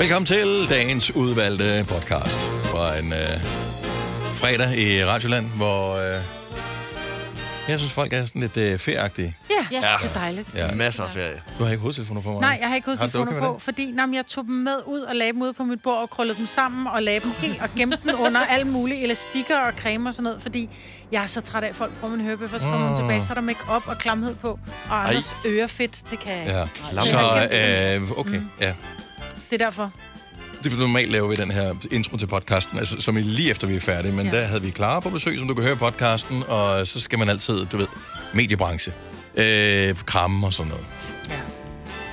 Velkommen til dagens udvalgte podcast fra en øh, fredag i Radioland, hvor øh, jeg synes, folk er sådan lidt øh, ferieagtige. Ja, ja, det er dejligt. Ja. Masser af ferie. Du har ikke hovedtelefoner på mig? Nej, jeg har ikke det hovedtelefoner okay på, fordi nej, jeg tog dem med ud og lagde dem ud på mit bord og krøllede dem sammen og lagde dem helt og gemte dem under alle mulige elastikker og creme og sådan noget, fordi jeg er så træt af, at folk prøver min hørebøffer, så kommer Mm. tilbage, så er der make op og klamhed på, og andres ørefedt, det kan jeg ikke. Ja. Så øh, okay, Mm. ja. Det er derfor. Det vil normalt lave vi den her intro til podcasten, altså, som er lige efter vi er færdige, men ja. Der havde vi Clara på besøg, som du kan høre i podcasten, og så skal man altid, du ved, mediebranche, øh, kramme og sådan noget. Ja.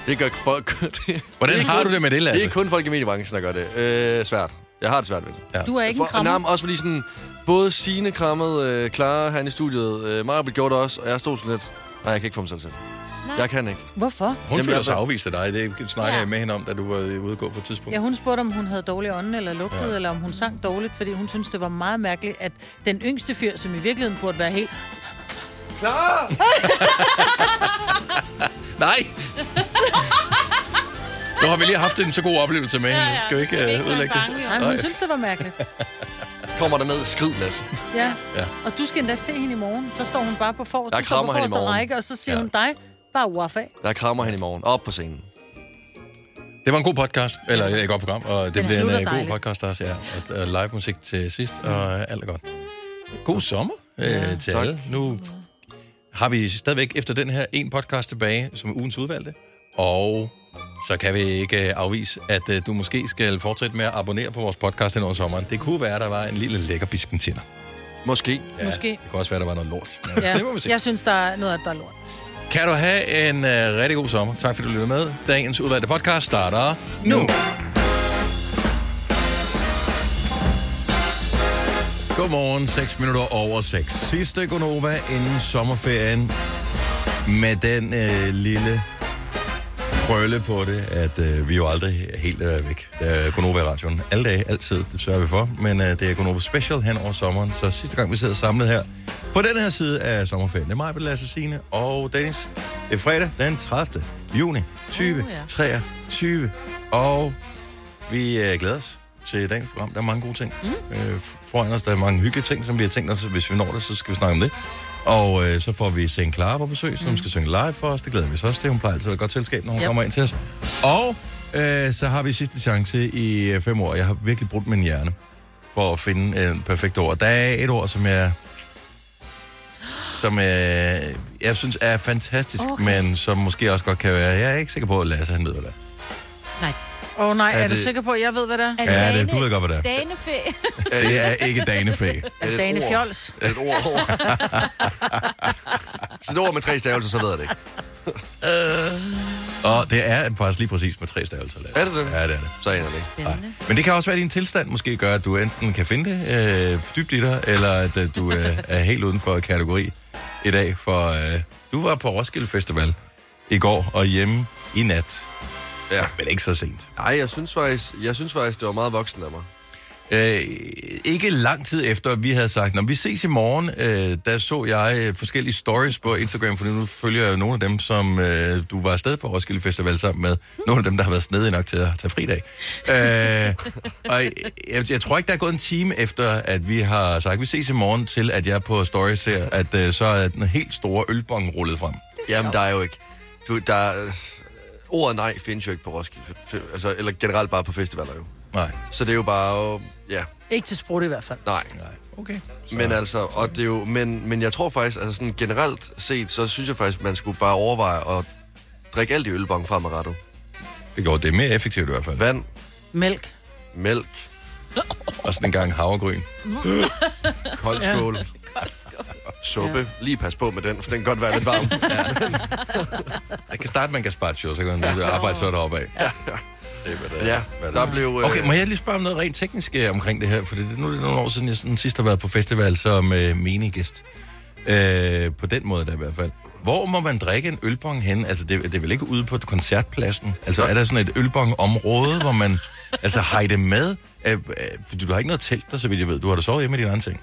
Det gør folk... det, Hvordan det er har kun- du det med det, Lasse? Det er kun folk i mediebranchen, der gør det. Øh, svært. Jeg har det svært ved det. Ja. Du er ikke en For, krammer. nej, men også fordi sådan, både Signe krammede øh, Clara herinde i studiet, øh, Maja blev gjort det også, og jeg stod sådan lidt, nej, jeg kan ikke få mig selv til. Jeg kan ikke. Hvorfor? Hun Jamen, føler jeg- sig afvist af dig. Det snakker Ja. jeg med hende om, da du var ude at gå på et tidspunkt. Ja, hun spurgte, om hun havde dårlig ånde eller lugtede, Ja. ja. eller om hun sang dårligt, fordi hun synes det var meget mærkeligt, at den yngste fyr, som i virkeligheden burde være helt... Clara! Nej! nu har vi lige haft en så god oplevelse med hende. Skal vi ikke uh, udlægge det? Nej, men hun synes, det var mærkeligt. Kommer der ned, skrid, Lasse. Ja. Ja. Og du skal endda se hende i morgen. Så står hun bare på for, Jeg du står på krammer hende i morgen. række, og så siger Ja. ja. hun dig bare waf af. Jeg krammer hende i morgen. Op på scenen. Det var en god podcast, eller et godt program, og det Den bliver en slutter uh, god dejligt. podcast også, ja. Og uh, live musik til sidst, og uh, alt er godt. God sommer uh, til tak. alle. Nu har vi stadigvæk efter den her en podcast tilbage, som er ugens udvalgte, og så kan vi ikke afvise, at du måske skal fortsætte med at abonnere på vores podcast hen over sommeren. Det kunne være, at der var en lille lækker biskentiner. Måske. Ja, Måske. Det kunne også være, der var noget lort. Men Ja. Det må vi se. Jeg synes, der er noget der er lort. Kan du have en uh, rigtig god sommer. Tak fordi du lyttede med. Dagens udvalgte podcast starter nu. nu. Godmorgen, 6 minutter over 6. Sidste Gonova inden sommerferien med den øh, lille krølle på det, at øh, vi jo aldrig er helt øh, væk. Der er Gonova i radioen alle dage, altid, det sørger vi for. Men øh, det er Gonova Special hen over sommeren, så sidste gang vi sidder samlet her på den her side af sommerferien. Det er mig, Lasse Signe og Dennis. Det er fredag den 30. juni 2023, og vi øh, glæder os til dagens program. Der er mange gode ting mm. øh, foran os. Der er mange hyggelige ting, som vi har tænkt os, hvis vi når det, så skal vi snakke om det. Og øh, så får vi Seng Clara på besøg, som mm. skal synge live for os. Det glæder vi os også til. Hun plejer altid at være godt selskab, når hun Yep. kommer ind til os. Og øh, så har vi sidste chance i øh, fem år. Jeg har virkelig brudt min hjerne for at finde en perfekt ord. Der er et ord, som jeg som øh, jeg synes er fantastisk, okay. Men som måske også godt kan være... Jeg er ikke sikker på, at Lasse han ved, hvad det er. Åh oh, nej, Er er, er du det- sikker på, at jeg ved, hvad det er? Er Ja, dane, det, du ved godt, hvad det er. Danefæ. Det er ikke danefæ. Er det et Dane ord? Fjols? Er det et ord? Så et ord med tre stavelser, så ved jeg det ikke. Og det er faktisk lige præcis med tre stavelser. Er det det? Ja, det er det. Så jeg det ikke. Spændende. Men det kan også være, at din tilstand måske gør, at du enten kan finde det øh, dybt i dig, eller at øh, du øh, er helt uden for kategori i dag. For øh, du var på Roskilde Festival i går og hjemme i nat, Ja. men ikke så sent. Nej, jeg synes, faktisk, jeg synes faktisk, det var meget voksen af mig. Øh, ikke lang tid efter, vi havde sagt, når vi ses i morgen, øh, der så jeg øh, forskellige stories på Instagram, for nu følger jeg jo nogle af dem, som øh, du var afsted på Roskilde Festival sammen med. Nogle af dem, der har været snedige nok til at tage fridag. Øh, og jeg, jeg tror ikke, der er gået en time efter, at vi har sagt, vi ses i morgen, til at jeg på stories ser, at øh, så er den helt store ølbong rullet frem. Jamen, der er jo ikke... Du, der, øh, ordet nej findes jo ikke på Roskilde. Altså, eller generelt bare på festivaler jo. Nej, Så det er jo bare... øh, Ja, Ikke til sprut i hvert fald. nej. nej, okay. Så, Men altså, og det er jo, men, men jeg tror faktisk, altså sådan generelt set, så synes jeg faktisk, man skulle bare overveje at drikke alt i ølbong fremadrettet. det går det er mere effektivt i hvert fald. Vand, Mælk. mælk, Og sådan en gang havregryn. kold skål, suppe. Ja. Lige pas på med den, for den kan godt være lidt varm. Jeg kan starte med en gazpacho, så kan man arbejde så deroppe af. Ja. Det. Ja, det der er. blev... øh, Okay, må jeg lige spørge om noget rent teknisk øh, omkring det her? For det, nu er det nogle år siden, jeg sådan, sidst har været på festival som øh, menigæst. Øh, på den måde der i hvert fald. Hvor må man drikke en ølbong hen? Altså, det, det er vel ikke ude på koncertpladsen? Altså, er der sådan et ølbong-område, hvor man... Altså, har I det med? Øh, øh, du har ikke noget telt der, så vidt jeg ved. Du har da sovet hjemme med dine andre ting.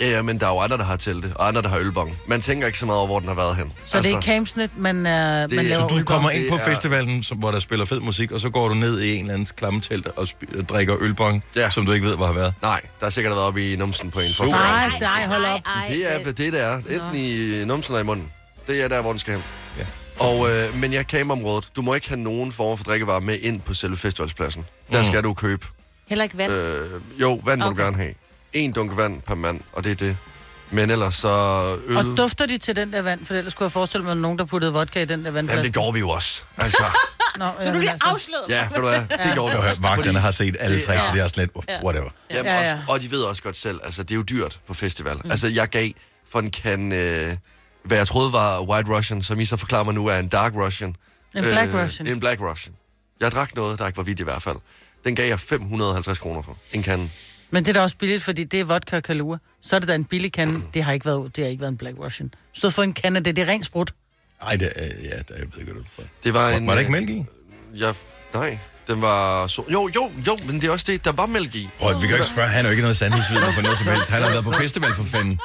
Ja, ja, men der er jo andre, der har telte, og andre, der har ølbong. Man tænker ikke så meget over, hvor den har været hen. Så altså, det er Camsnet, man, uh, man det- laver Så du ølbong. kommer ind på Det er- festivalen, som, hvor der spiller fed musik, og så går du ned i en eller anden klammetelt og sp- drikker ølbong, Ja. som du ikke ved, hvor har været. Nej, der har sikkert været oppe i numsen på en. For Super. Nej, nej, hold op. Det er det, det er. Enten i numsen eller i munden. Det er der, hvor den skal hen. Ja. Og, øh, men ja, kameraområdet. Du må ikke have nogen form for drikkevarer med ind på selve festivalspladsen. Der skal du købe. Heller ikke vand. Øh, jo, vand. Okay. du gerne have. En dunk vand per mand, og det er det. Men ellers så øl... Og dufter de til den der vand? For ellers skulle jeg forestille mig, at nogen, der puttede vodka i den der Jamen, vandflaske. det gjorde vi jo også. Altså, Nå, Nu er du jamen, lige altså. afsløret. ja, ved du hvad? Det gjorde vi også. hørt, vagterne har set alle er- så det er også lidt, whatever. Jamen, Ja, ja, ja. ja. Og de ved også godt selv, altså det er jo dyrt på festival. Mm. Altså jeg gav for en kan, øh, hvad jeg troede var White Russian, som I så forklarer mig nu er en Dark Russian. En Black Russian. En Black Russian. Jeg drak noget, der ikke var vidt i hvert fald. Den gav jeg 550 kroner for. En kan. Men det er da også billigt, fordi det er vodka og kalua. Så er det da en billig kande. Det har ikke været, det har ikke været en Black Russian. Har fået en kande det, det er rent sprut. Ej, det, er- ja, det, jeg ved ikke, hvad du får. Det var, Var, en, var der ikke øh, mælk i? Jeg, nej, den var så... Jo, jo, jo, men det er også det, der var mælk i. Prøv, vi kan jo ikke spørge, han er jo ikke noget sandhedsvidner for noget som helst. Han har været på festival for fanden.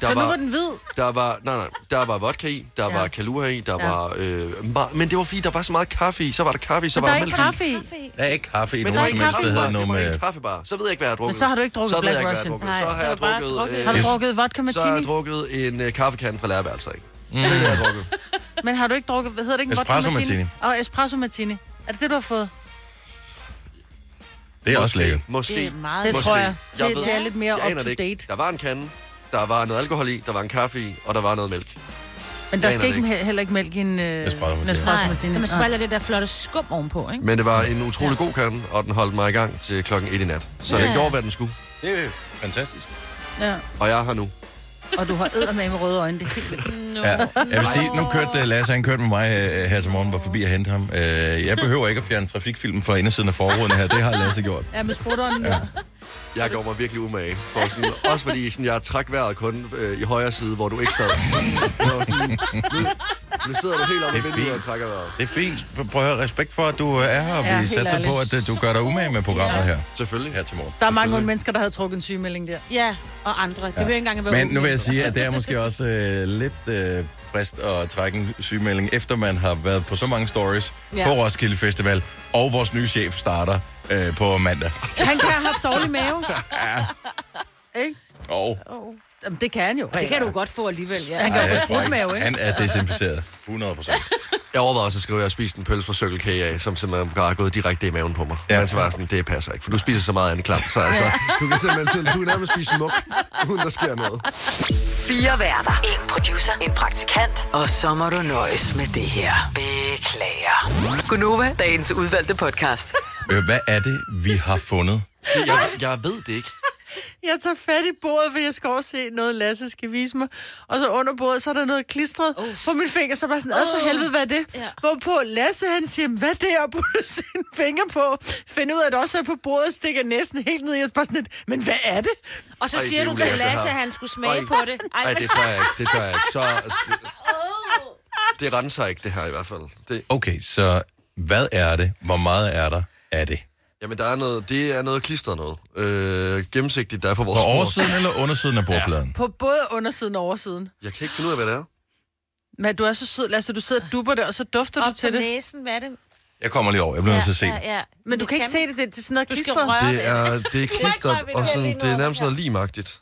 Der Så nu var, var den hvid. der var, nej, nej, der var vodka i, der Ja. var kalua i, der Ja. var... Øh, ma- men det var fordi, der var så meget kaffe i. Så var der kaffe i, så Men var der er mælk ikke kaffe i. Der er ikke kaffe i Men nogen der som er helst, der hedder var ikke med... kaffebar. Så ved jeg ikke, hvad jeg har drukket. Men så har du ikke drukket så ved Black jeg ikke, hvad jeg Russian. har drukket. Nej, så har så jeg har drukket... drukket- øh, Har du drukket vodka Så har jeg martini? drukket en øh, kaffekande fra lærerværelser, ikke? Mm. Det det, jeg har drukket. Men har du ikke drukket, hvad hedder det ikke? Espresso vodka martini. Og espresso martini. Er det det, du har fået? Det er også lækkert. Måske. Det er meget Det Måske. tror jeg. Jeg Det, ved- det er lidt mere up to date. Der var en kande, der var noget alkohol i, der var en kaffe i, og der var noget mælk. Men der Jeg skal aner ikke, heller ikke mælk i en, øh, Espresso en martini. Nej, Nej. spejler det der flotte skum ovenpå, ikke? Men det var en utrolig god kande, og den holdt mig i gang til klokken 1 i nat. Så Ja. det gjorde, hvad den skulle. Det er fantastisk. Ja. Og jeg er her nu. Og du har æder med med røde øjne. Det er helt vildt. No. Ja. Jeg vil sige, nu kørte uh, Lasse, han kørte med mig uh, her til morgen, var forbi og hente ham. Uh, jeg behøver ikke at fjerne trafikfilmen fra indersiden af forruden her. Det har Lasse gjort. Ja, med sprutteren. Ja. Jeg gjorde mig virkelig umage. For sådan, også fordi sådan, jeg trak vejret kun øh, i højre side, hvor du ikke sad. Var sådan, nu, nu sidder du helt oppe Det i er vinduet og fint. trækker vejret. Det er fint. Prøv at høre, respekt for, at du uh, er her, og Ja, vi helt satser på, at uh, du gør dig umage med programmet her, Selvfølgelig. her til morgen. Der er mange unge mennesker, der havde trukket en sygemelding der. Ja, og andre. Det behøver ikke engang at være Men nu vil jeg sige, at det er måske også øh, lidt øh, frist at trække en sygemelding, efter man har været på så mange stories ja. Ja. på Roskilde Festival, og vores nye chef starter øh, på mandag. Han kan have haft dårlig mave. Ikke? Og Jamen, det kan han jo. Det kan du godt få alligevel, ja. Han kan jo jeg få tror ikke, han er desinficeret. 100 procent. Jeg overvejede også at skrive, at jeg spiste en pølse fra Circle K af, som simpelthen bare er gået direkte i maven på mig. Ja. Ja. Men så var jeg sådan, det passer ikke, for du spiser så meget andet klam, så altså, du kan simpelthen du kan nærmest spise smuk, uden der sker noget. Fire værter. En producer. En praktikant. Og så må du nøjes med det her. Beklager. Gunova, dagens udvalgte podcast. Øh, hvad er det, vi har fundet? Det, jeg, jeg ved det ikke. Jeg tager fat i bordet, for jeg skal også se noget, Lasse skal vise mig. Og så under bordet, så er der noget klistret uh. på min finger. Så bare sådan, ad for helvede, hvad er det? Ja. Hvorpå Lasse, han siger, hvad er det? Og putter sin finger på. Finder ud af, at det også er på bordet, stikker næsten helt ned. Jeg er bare sådan lidt, men hvad er det? Og så Ej, siger det er du til Lasse, at han skulle smage Ej. på det. Nej, det tør jeg ikke, det tør jeg ikke. Så, det, det renser ikke, det her i hvert fald. Det, Okay, så hvad er det? Hvor meget er der af det? jamen, der er noget, det er noget klistret noget. Øh, gennemsigtigt, der er på vores På bord. oversiden eller undersiden af bordpladen? På både undersiden og oversiden. Jeg kan ikke finde ud af, hvad det er. Men du er så sød, Lasse. Du sidder og dupper det, og så dufter du Op til på det. næsen, hvad er det? Jeg kommer lige over. Jeg bliver nødt til at se ja, det. ja. Men du kan ikke se det, det er sådan noget Du skal klistret. røre Det er, det er klistret, og sådan, lige det er nærmest noget limagtigt.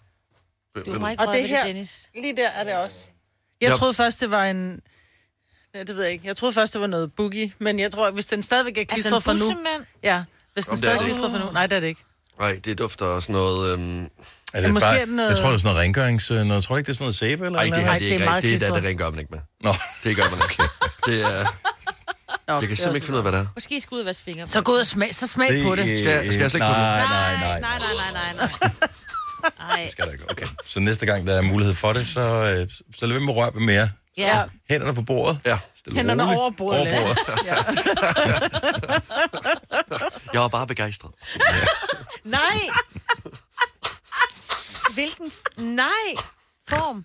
Du må ikke Og røre det ved her- det, Dennis. Lige der er det også. Jeg Ja. troede først, det var en... Ja, det ved jeg ikke. Jeg troede først, det var noget boogie, men jeg tror, hvis den stadigvæk er Altså klistret en fra nu... bussemand? Ja, hvis den Om det er stadig er det. klistret fra nu. Nej, det er det ikke. Nej, det dufter også noget... Øhm, Er det Måske bare, er det noget- Jeg tror, det er sådan noget rengørings... øh, Noget. Jeg tror ikke, det er sådan noget sæbe eller Nej, det noget? her Nej, det er det er ikke meget rigtigt. Det, er, klistret. det rengør man ikke med. Nå, Det gør man ikke. Det er, Nå, jeg kan simpelthen ikke finde ud af, hvad det er. Måske skal ud og vaske fingre. Så gå ud og smag, så smag det, på det. Skal jeg- skal jeg slikke på det? nej, nej, nej, nej, nej, nej, nej, nej. Ej. Det skal der ikke. Okay. Så næste gang, der er mulighed for det, så, øh, så lad være med at røre mere. Ja. Hænderne på bordet. Ja. Stille Hænderne roligt. over bordet, Over bordet. Jeg var bare begejstret. Nej! Hvilken... f- Nej! Form.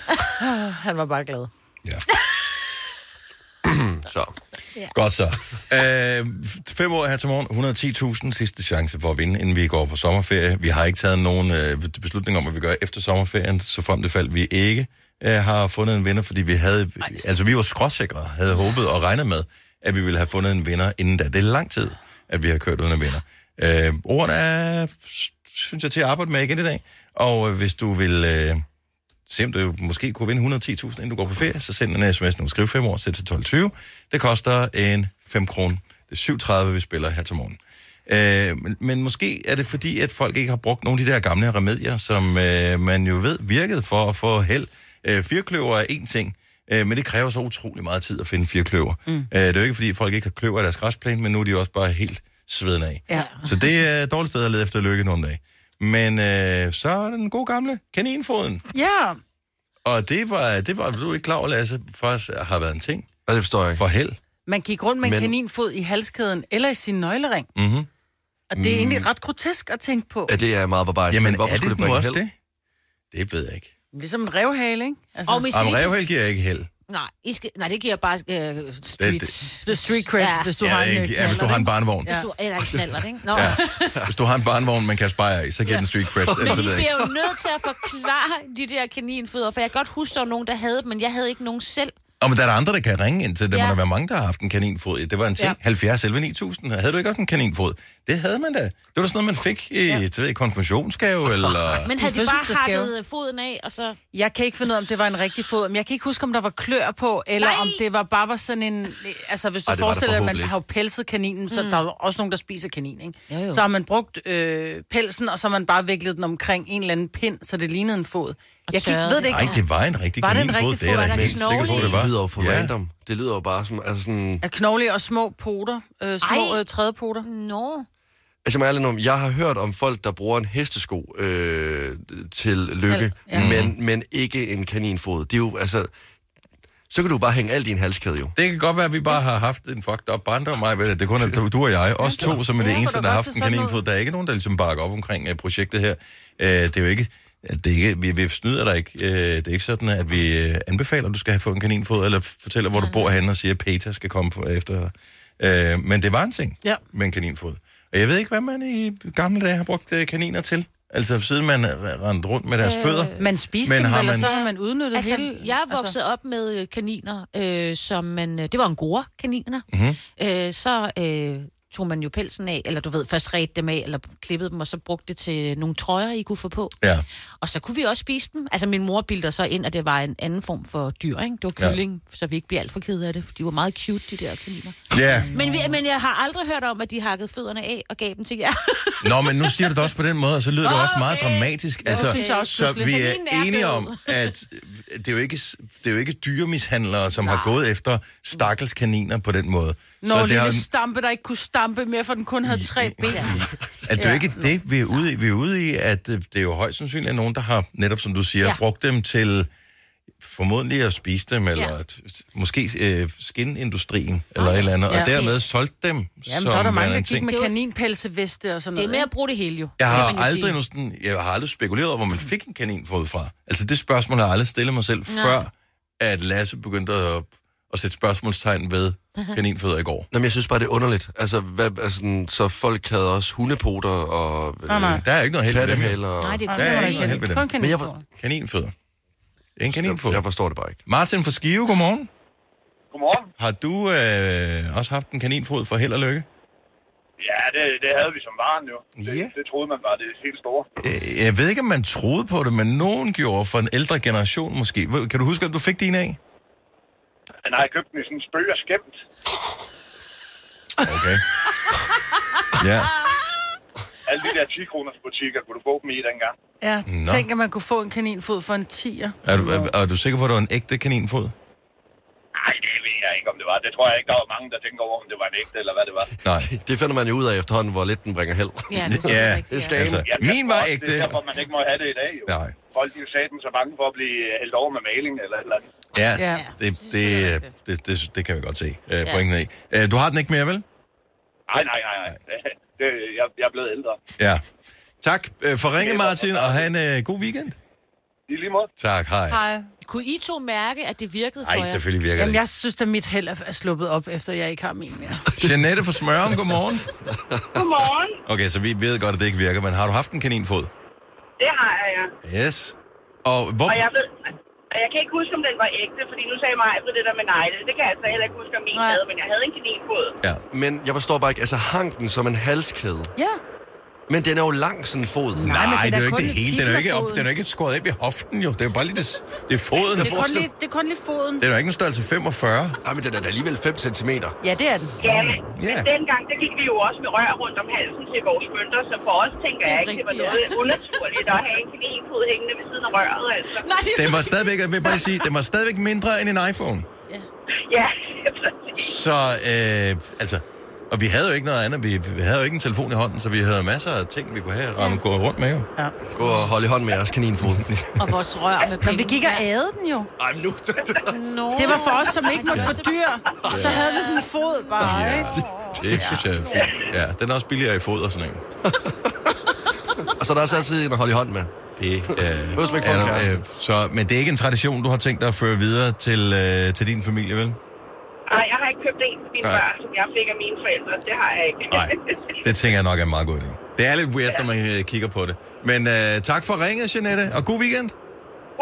Han var bare glad. Ja. Så. Godt så. Øh, fem år her til morgen. 110.000 sidste chance for at vinde, inden vi går på sommerferie. Vi har ikke taget nogen øh, beslutning om, hvad vi gør efter sommerferien, så frem det fald vi ikke øh, har fundet en vinder, fordi vi havde, altså vi var skråsikre, havde håbet og regnet med, at vi ville have fundet en vinder inden da. Det er lang tid, at vi har kørt uden en vinder. Øh, ordene er, synes jeg, til at arbejde med igen i dag. Og øh, hvis du vil øh, se, om du måske kunne vinde 110.000, inden du går på ferie, så send en sms nu. Skriv 5 år, sæt til 12.20. Det koster en 5 kroner. Det er 7.30, vi spiller her til morgen. Øh, men, men måske er det fordi, at folk ikke har brugt nogle af de der gamle remedier, som øh, man jo ved virkede for at få held. Øh, firkløver er en ting, øh, men det kræver så utrolig meget tid at finde firkløver. Mm. Øh, det er jo ikke fordi, folk ikke har kløver i deres græsplæne, men nu er de også bare helt svedende af. Ja. Så det er et dårligt sted at lede efter lykke nogle dage. Men øh, så er den gode gamle kaninfoden. Ja, Og det var, det var du ikke klar over, Lasse, faktisk har været en ting Og det forstår jeg ikke. for held. man gik rundt med en Men- kaninfod i halskæden eller i sin nøglering. Mm-hmm. Og det er egentlig ret grotesk at tænke på. Ja, det er meget barbarisk. Jamen, men hvorfor er skulle det det nu bringe også held? det? Det ved jeg ikke. Ligesom en revhale, ikke? Altså, Og vi skal Om lige... revhæld giver jeg ikke held. Nej, I skal... Nej, det giver bare øh, street. det- det er street cred, Ja. hvis du Ja, har en ikke, øh, ja, hvis du har en ikke? barnevogn. Ja. Hvis du, eller en knaller, ikke? Nå. Ja. Hvis du har en barnevogn, man kan spejre i, så giver den street cred. Men Altså, I ikke. bliver jo nødt til at forklare de der kaninfødder, for jeg kan godt huske, der var nogen, der havde dem, men jeg havde ikke nogen selv. Og men der er der andre, der kan ringe ind til. Der ja. Ja. må der være mange, der har haft en kaninfod. Det var en ting. Ja. Ja. 70 11 9000. Havde du ikke også en kaninfod? Det havde man da. Det var da sådan noget, man fik i, ja. ved, i konfirmationsgave, eller... Men havde de bare hakket foden af, og så... Jeg kan ikke finde ud af, om det var en rigtig fod, men jeg kan ikke huske, om der var klør på, eller Nej. om det var bare var sådan en... Altså, hvis du Ej, forestiller dig, at man har jo pelset kaninen, så mm. der er jo også nogen, der spiser kanin, ikke? Jo, jo. Så har man brugt øh, pelsen, og så har man bare viklet den omkring en eller anden pind, så det lignede en fod. Jeg kan ikke, ved det ikke. Nej, det var en rigtig Var det en kaninfod. rigtig det er jeg ikke sikker på, knogle det var. Det lyder jo for ja. random. Det lyder jo bare som... Altså, sådan, Er knoglige og små poter, øh, små Ej. øh, trædepoter. Nå. Altså, jeg, må om, jeg har hørt om folk, der bruger en hestesko øh, til lykke, Ja. ja. men, men ikke en kaninfod. Det er jo, altså... Så kan du bare hænge alt i en halskæde, jo. Det kan godt være, at vi bare har haft en fucked up barndom, mig. Det er kun at du og jeg, os to, som er det eneste, der har haft en kaninfod. Der er ikke nogen, der ligesom bakker op omkring uh, projektet her. Uh, det er jo ikke... Det er ikke, vi, vi snyder dig ikke. Uh, det er ikke sådan, at vi uh, anbefaler, at du skal have fået en kaninfod, eller fortæller, hvor du bor henne, og siger, at Peter skal komme på efter. Uh, men det var en ting Ja. med en kaninfod. Jeg ved ikke, hvad man i gamle dage har brugt uh, kaniner til. Altså, siden man rendte rundt med deres øh, fødder. Man spiste Men dem, har eller man- så har man udnyttet Altså, hele... jeg er vokset op med øh, kaniner, øh, som man... øh, Det var angora-kaniner. Mhm. Mm-hmm. Øh, så øh, tog man jo pelsen af, eller du ved, først redte dem af, eller klippede dem, og så brugte det til nogle trøjer, I kunne få på. Ja. Og så kunne vi også spise dem. Altså, min mor bildte så ind, at det var en anden form for dyr, ikke? Det var kylling, ja. så vi ikke bliver alt for kede af det, for de var meget cute, de der kaniner. Ja. Men, vi, men jeg har aldrig hørt om, at de hakkede fødderne af og gav dem til jer. Nå, men nu siger du det også på den måde, og så lyder det også meget Okay. dramatisk. Altså, jeg også så vi er enige om, at det er jo ikke, det er jo ikke dyremishandlere, som har gået efter stakkels kaniner på den måde. Når så det, lille har, stampe, der ikke kunne stampe mere, for den kun havde tre ben. at det er jo ikke det, vi er ude i. Vi er ude i, at øh, det er jo højst sandsynligt at nogen, der har, netop som du siger, ja. Ja. brugt dem til formodentlig at spise dem, eller Ja. t- måske øh, skinindustrien, eller et eller andet, Ja. og dermed solgt dem Jamen, som der er der mange, der gik ting. med kaninpelseveste og sådan Det er noget. med at bruge det hele, jo. Jeg har, aldrig, nu sådan, jeg har aldrig spekuleret over, hvor man fik en kaninfod fra. Altså det spørgsmål har jeg aldrig stillet mig selv, Nej. før at Lasse begyndte at, at sætte spørgsmålstegn ved kaninfødder i går. Jamen, jeg synes bare, det er underligt. Altså, hvad, altså så folk havde også hundepoter og Nej, nej. Der er ikke noget held ved dem her. kattehaler. Nej, det er Nej, Der er ikke noget held ved dem. Men jeg kaninfod. Kaninfødder. Det er en kaninfod. Jeg forstår det bare ikke. Martin fra Skive, godmorgen. Godmorgen. Har du øh, også haft en kaninfod for held og lykke? Ja, det, det havde vi som barn jo. Det, Ja. det troede man var det helt store. Øh, Jeg ved ikke, om man troede på det, men nogen gjorde for en ældre generation måske. Kan du huske, at du fik din af? Nej, jeg købte den i sådan en spøg og skæmt. Okay. Ja. Alle de der 10 kroners butikker kunne du få dem i dengang. Ja, Nå. tænk, at man kunne få en kaninfod for en tiger. Er du, er, er du sikker på, at det var en ægte kaninfod? Nej, det ved jeg ikke, om det var. Det tror jeg ikke, der var mange, der tænker over, om det var en ægte eller hvad det var. Nej. Det finder man jo ud af efterhånden, hvor lidt den bringer held. Ja, det er Ja, skal Altså, Ja, min var ægte. Det er derfor, man ikke må have det i dag, jo. Nej. Folk, de er jo satan så bange for at blive hældt over med maling eller et eller andet. Ja, Ja. det, det, det, det, det kan vi godt se. Uh, pointen i. Uh, du har den ikke mere, vel? Nej, nej, nej, nej. Det, jeg, jeg er blevet ældre. Ja. Tak uh, for ringe, Martin, og have en uh, god weekend. I lige måde. Tak, hej. Hej. Kunne I to mærke, at det virkede for Nej, jer? selvfølgelig virker Jamen, det jeg synes, at mit held er sluppet op, efter jeg ikke har min mere. Jeanette fra Smørum, godmorgen. Godmorgen. Okay, så vi ved godt, at det ikke virker, men har du haft en kaninfod? Det har jeg, ja. Yes. Og hvor... Og jeg ved, og jeg kan ikke huske, om den var ægte, fordi nu sagde mig på det der med negle. Det kan jeg altså heller ikke huske, om min havde, men jeg havde en kaninfod. Ja. Men jeg forstår bare ikke, altså hang den som en halskæde? Ja. Men den er jo lang, sådan en fod. men Nej, det er det er jo ikke det et hele. Den er jo ikke, op, den er ikke skåret ind i hoften, jo. Det er jo bare lige det, det er foden. Det er kun lige, det er kun lige foden. Den er jo ikke en størrelse 45. Nej, men den er da alligevel 5 cm. Ja, det er den. Ja, men, Ja. men dengang, der gik vi jo også med rør rundt om halsen til vores mønter, så for os tænker jeg ikke, det var noget unaturligt at have en kaninfod hængende ved siden af røret, altså. Nej, det Den var stadigvæk, jeg vil bare sige, den var stadigvæk mindre end en iPhone. Ja, præcis. Så, øh, altså... Og vi havde jo ikke noget andet. Vi, havde jo ikke en telefon i hånden, så vi havde masser af ting, vi kunne have og gå rundt med jo. Gå og hold i hånd med jeres kaninfod. Og vores rør med Men penge. vi gik og ædede den jo. Ej, men nu... Nå. Det var for os, som ikke måtte få dyr. Så havde vi sådan en fod bare, ikke? Det synes jeg er fint. Ja, den er også billigere i fod og sådan en. og så er der også altid en at holde i hånd med. Det, øh, for er, kæreste. så, men det er ikke en tradition, du har tænkt dig at føre videre til, øh, til din familie, vel? Nej, jeg har til mine Nej. børn, som jeg fik af mine forældre. Det har jeg ikke. Nej, det tænker jeg nok er en meget god idé. Det er lidt weird, når man øh, kigger på det. Men øh, tak for ringet, Jeanette, og god weekend.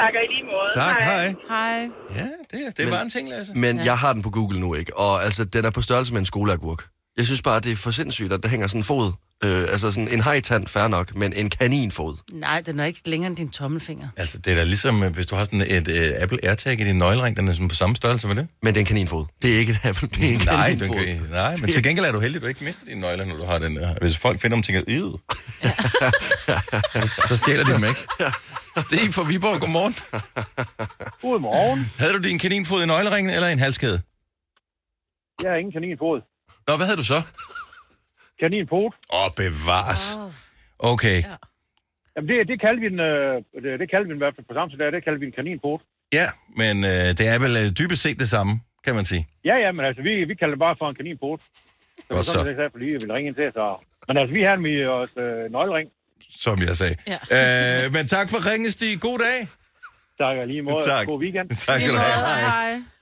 tak og i lige måde. Tak, hej. Hej. Ja, det, det Men- var en ting, Lasse. Men ja. jeg har den på Google nu, ikke? Og altså, den er på størrelse med en skoleagurk. Jeg synes bare, det er for sindssygt, at der hænger sådan en fod. Øh, altså sådan en hejtand, fair nok, men en kaninfod. Nej, den er ikke længere end din tommelfinger. Altså, det er da ligesom, øh, hvis du har sådan et øh, Apple AirTag i din nøglering, den er sådan på samme størrelse med det. Men det er en kaninfod. Det er ikke et Apple, det er en Nej, kaninfod. den kan, nej, men til gengæld er du heldig, at du ikke mister dine nøgler, når du har den der. Hvis folk finder dem tænker, Id. så, så stjæler de dem ikke. Stig fra Viborg, godmorgen. Godmorgen. Havde du din kaninfod i nøgleringen eller i en halskæde? Jeg har ingen kaninfod. Nå, hvad havde du så? Kaninfod. Åh, bevares. Okay. Jamen, det, det kaldte vi den, øh, det, det kaldte vi den i hvert fald på samme der, det kaldte vi en kaninfod. Ja, men øh, det er vel øh, dybest set det samme, kan man sige. Ja, ja, men altså, vi, vi kalder det bare for en kaninfod. Så Godt så. det lige, jeg ville ringe ind til, så... Men altså, vi har i vores øh, nøglering. Som jeg sagde. Ja. Øh, men tak for ringen, Stig. God dag. Tak og lige måde. Tak. God weekend. Tak skal du have. Hej. Hej.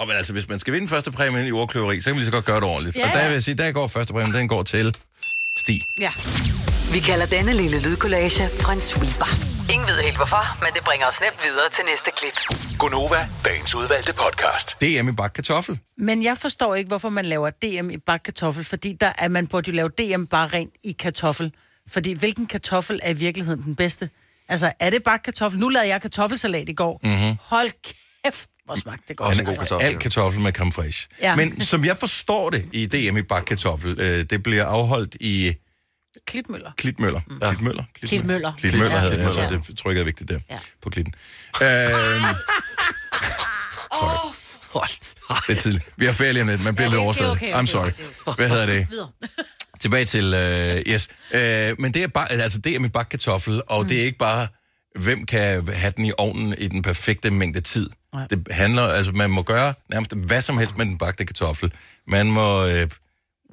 Og men altså, hvis man skal vinde første præmie i ordkløveri, så kan vi lige så godt gøre det ordentligt. Ja. Og der vil jeg sige, der går første præmie, den går til Stig. Ja. Vi kalder denne lille lydkollage en sweeper. Ingen ved helt hvorfor, men det bringer os nemt videre til næste klip. Gonova, dagens udvalgte podcast. DM i bakke kartoffel. Men jeg forstår ikke, hvorfor man laver DM i bakke kartoffel, fordi der er, man burde jo lave DM bare rent i kartoffel. Fordi hvilken kartoffel er i virkeligheden den bedste? Altså, er det bakke kartoffel? Nu lavede jeg kartoffelsalat i går. Mm-hmm. Hold kæft, hvor smagte det godt. Også en god kartoffel. Alt kartoffel med creme fraiche. Ja. Men som jeg forstår det i DM i bakke kartoffel, øh, det bliver afholdt i Klitmøller. Klitmøller. Mm. Klitmøller. Klitmøller. Klitmøller Ja. havde jeg, så Klitmøller. det trykker jeg vigtigt der Ja. på klitten. Øhm, sorry. Det er tidligt. Vi er færdige om lidt. Man bliver Ja, lidt er overstået. okay, okay, I'm sorry. okay. Hvad hedder det? Tilbage til, øh, yes. Øh, men det er, bare, altså, det er med bakkartoffel, og mm. det er ikke bare, hvem kan have den i ovnen i den perfekte mængde tid. Nej. Det handler, altså man må gøre nærmest hvad som helst med den bagte kartoffel. Man må, øh,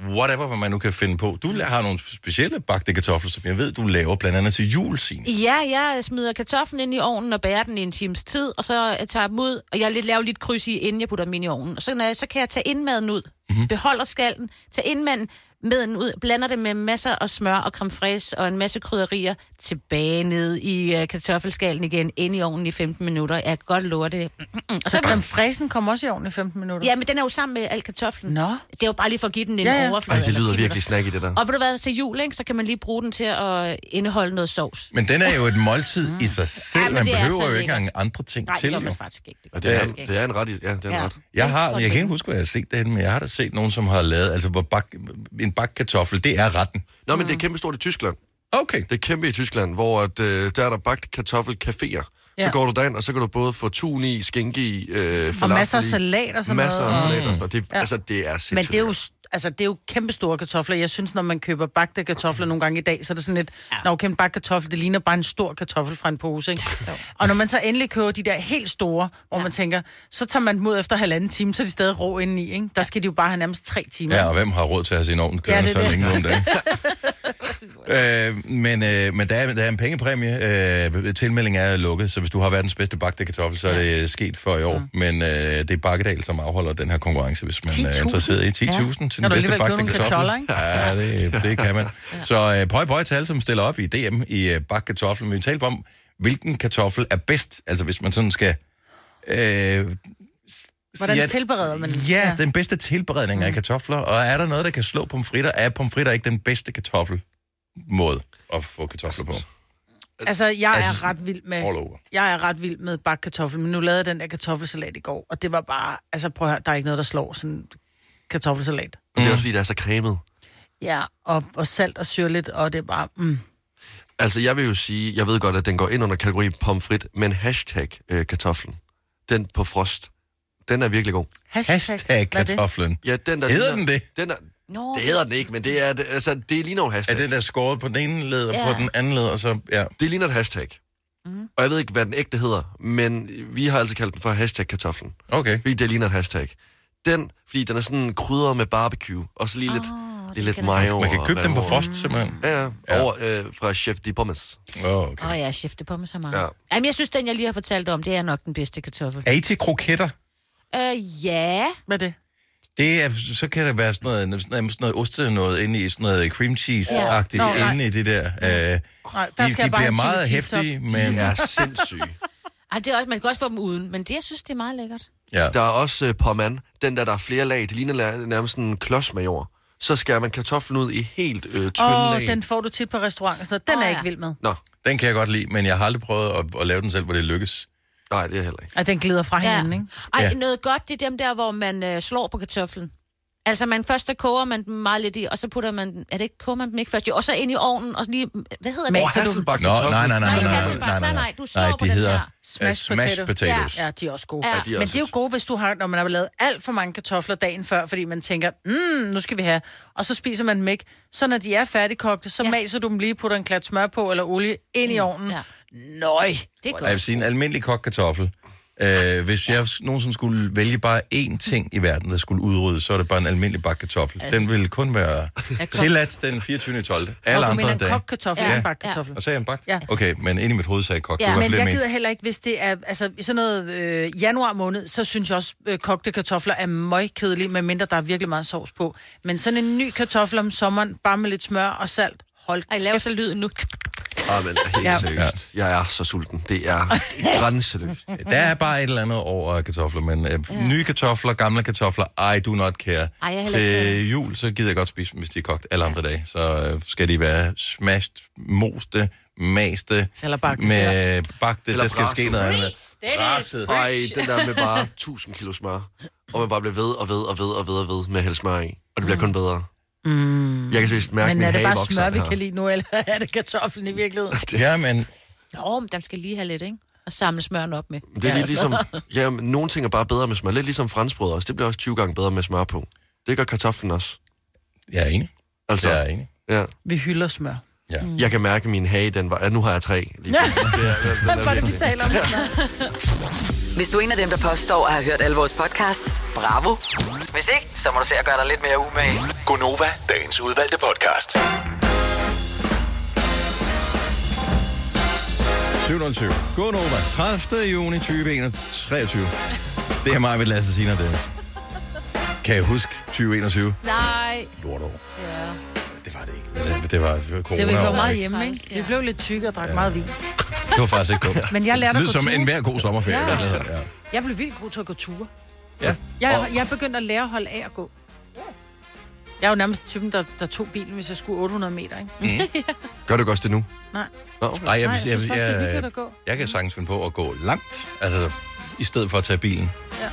whatever hvad man nu kan finde på. Du har nogle specielle bagte kartofler, som jeg ved, du laver blandt andet til jul, Signe. Ja, jeg smider kartoflen ind i ovnen og bærer den i en times tid, og så tager jeg dem ud, og jeg laver lidt kryds i, inden jeg putter dem ind i ovnen. Og så, når jeg, så kan jeg tage indmaden ud, mm-hmm. beholder skallen, tage indmaden med ud, blander det med masser af smør og creme fraiche og en masse krydderier, tilbage ned i uh, kartoffelskallen igen, ind i ovnen i 15 minutter. Jeg kan godt love det. og Så så, creme fræsen kom også i ovnen i 15 minutter. ja, men den er jo sammen med al kartoflen. Nå. Det er jo bare lige for at give den en Ja, ja. overflade. Ej, det lyder 10 virkelig snacky, det der. Og ved du hvad, til jul, ikke, så kan man lige bruge den til at indeholde noget sovs. Men den er jo et måltid i sig selv. Ja, man det er behøver jo ikke engang andre ting Nej, det til. gør Jo. man faktisk ikke. Og det, er, faktisk ikke. det er en ret, ja, det er en Ja. ret. Jeg har, jeg kan ikke huske, hvad jeg har set det men jeg har da set nogen, som har lavet, altså hvor bak, en bakkartoffel, det er retten. Nå, men det er kæmpestort i Tyskland. Okay. Det er kæmpe i Tyskland, hvor at, øh, der er der bagt kartoffelcaféer. Ja. Så går du derind, og så kan du både få tun i, skinke i, øh, Og falafel masser af salat og sådan masser af noget. salat og sådan noget. Det, Ja. altså, det er sindssygt. Men det er jo altså det er jo kæmpe store kartofler. Jeg synes, når man køber bagte kartofler nogle gange i dag, så er det sådan lidt, ja. når okay, en bagt kartoffel, det ligner bare en stor kartoffel fra en pose, ikke? og når man så endelig køber de der helt store, hvor ja. man tænker, så tager man dem ud efter halvanden time, så er de stadig rå indeni, ikke? Der skal de jo bare have nærmest tre timer. Ja, og hvem har råd til at have sin ovn Ja, kørende det så er det. længe nu om dagen? øh, men øh, men der, er, der er en pengepræmie. Øh, tilmeldingen er lukket, så hvis du har verdens bedste bagte kartoffel, så er det øh, sket for i år. Men øh, det er Bakkedal, som afholder den her konkurrence, hvis man er 10.000? interesseret i 10.000 Ja. Til den du bedste bagte kartoffel. ikke? Ja, det, det kan man. Så øh, pøj pøj til alle, som stiller op i DM i øh, bagt kartoffel. Men vi taler om, hvilken kartoffel er bedst. Altså hvis man sådan skal... Øh, Hvordan sige, at- tilbereder man? Ja, den bedste tilberedning Mm. af kartofler. Og er der noget, der kan slå pomfritter? Er pomfritter ikke den bedste kartoffelmåde at få kartofler på? Altså, jeg Altså er ret vild med... Jeg er ret vild med bagt kartoffel, men nu lavede jeg den der kartoffelsalat i går, og det var bare... Altså, prøv at høre, der er ikke noget, der slår sådan kartoffelsalat. Men det er også fordi, det er så cremet. Ja, og, og salt og syrligt, og det er bare... Mm. Altså, jeg vil jo sige, jeg ved godt, at den går ind under kategori pomfrit, men hashtag øh, kartoflen, den på frost, den er virkelig god. Hashtag er det? kartoflen. Ja, den der Hedder den det? Den er, Nå, det hedder den ikke, men det er, det, altså, det ligner jo Er hashtag. den der skåret på den ene led og Ja. på den anden led, og så... Ja. Det ligner et hashtag. Mhm. Mm. Og jeg ved ikke, hvad den ægte hedder, men vi har altid kaldt den for hashtag kartoflen. Okay. Fordi det ligner et hashtag. Den, fordi den er sådan krydret med barbecue, og så lige lidt, det lige lidt mayo. Man kan købe dem på frost, simpelthen. Ja, ja. Ja. Over øh, fra Chef de Pommes. Oh, okay. Åh oh, ja, chef, det på med så meget. Ja. Ja. Jamen, jeg synes, den, jeg lige har fortalt om, det er nok den bedste kartoffel. Er I til kroketter? Øh, ja. Hvad er det? Det er, så kan der være sådan noget, sådan noget, sådan noget oste noget inde i, sådan noget cream cheese-agtigt Ja. Nå, inde i det der. Øh, Nej, der de, skal de jeg bare bliver meget hæftige, men De er sindssyge. Ej, det er også, man kan også få dem uden, men det, jeg synes, det er meget lækkert. ja. Der er også øh, pommes, den der, der er flere lag. Det ligner nærmest sådan en klods med jord. Så skærer man kartoflen ud i helt øh, tynde Åh, lag. den får du tit på restaurant. Så den Åh, er jeg ja. ikke vild med. Nå, den kan jeg godt lide, men jeg har aldrig prøvet at, at lave den selv, hvor det lykkes. nej, det er heller ikke. At den glider fra Ja. hinanden, ikke? Ej, Ja. ja. noget godt, det er dem der, hvor man øh, slår på kartoflen. Altså, man først der koger man dem meget lidt i, og så putter man, er det ikke, koger man dem ikke først? Jo, og så ind i ovnen, og så lige, hvad hedder det? Maser du dem? Hasselbagt Nå, nej, nej, nej, nej, Nej, nej, nej, nej, Nej, nej, du slår nej, på de den hedder der. uh, Smashed smashed potato. potatoes. Ja, de er også gode. Ja. Ja. de er Men også- det er jo gode, hvis du har, når man har lavet alt for mange kartofler dagen før, fordi man tænker, mm, nu skal vi have, og så spiser man dem ikke. Så når de er færdigkogte, så ja. Ja. maser du dem lige, putter en klat smør på eller olie ind i ovnen. Ja. Ja. Nøj. Det er Jeg godt. vil sige, en almindelig kogt kartoffel. Øh, hvis jeg nogensinde skulle vælge bare én ting i verden, der skulle udryddes, så er det bare en almindelig bakke kartoffel. Den ville kun være tilladt den 24. 12. Alle andre mener en dage. kogt kartoffel, Ja. ja. en bagt kartoffel. Og så er jeg en bagt? Ja. Okay, men ind i mit hoved sagde jeg kogt. Ja, Men jeg det, gider mente. heller ikke, hvis det er, altså i sådan noget øh, januar måned, så synes jeg også, øh, kogte kartofler er møgkedelige, medmindre der er virkelig meget sovs på. Men sådan en ny kartoffel om sommeren, bare med lidt smør og salt, hold Ej, lav så lyden nu. Ah, men helt Ja. ja. seriøst. Jeg er så sulten. Det er grænseløst. Der er bare et eller andet over kartofler, men øh, ja. nye kartofler, gamle kartofler, I do not care. Ej, jeg heller ikke Til jul, så gider jeg godt spise dem, hvis de er kogt alle andre dage. Så øh, skal de være smashed, moste, maste, Eller bagte. med bagte, Eller der skal ske noget andet. Braset. Ej, den der med bare 1000 kilo smør. Og man bare bliver ved og ved og ved og ved og ved med at hælde smør i. Og det bliver kun bedre. Mm. Jeg kan seriøst mærke, Men min er det bare smør, vi kan lide nu, eller er det kartoflen i virkeligheden? Ja, men Nå, men den skal lige have lidt, ikke? Og samle smøren op med. Det er lidt ligesom... Ja, men nogle ting er bare bedre med smør. Lidt ligesom franskbrød også. Det bliver også 20 gange bedre med smør på. Det gør kartoflen også. jeg er enig. Altså, Jeg er enig. ja. Vi hylder smør. Ja. Jeg kan mærke, at min hage, den var... Ja, nu har jeg tre. Lige Ja. det var det, vi taler om? Hvis du er en af dem, der påstår at have hørt alle vores podcasts, bravo. Hvis ikke, så må du se at gøre dig lidt mere umage. Gonova, dagens udvalgte podcast. 707. God Nova. 30. juni 2023. Det er mig, ved Lasse Sina Dennis. Kan jeg huske 2021? Nej. Lortår. Ja. Det var det ikke. Det, var, corona. Det var vi var meget hjemme, ikke? Vi blev lidt tykke og drak meget vin. Det var faktisk ikke dumt. Men jeg lærte at Lyd gå som ture. en hver god sommerferie. Ja. Ja. Jeg blev vildt god til at gå ture. ja. Jeg, jeg er begyndt at lære at holde af at gå. Jeg er jo nærmest typen, der, der tog bilen, hvis jeg skulle 800 meter, ikke? Gør du også det nu? Nej. Nå, okay. Nej, jeg, Nej, jeg, jeg jeg, synes kan sagtens finde på at gå langt, altså i stedet for at tage bilen. Ja.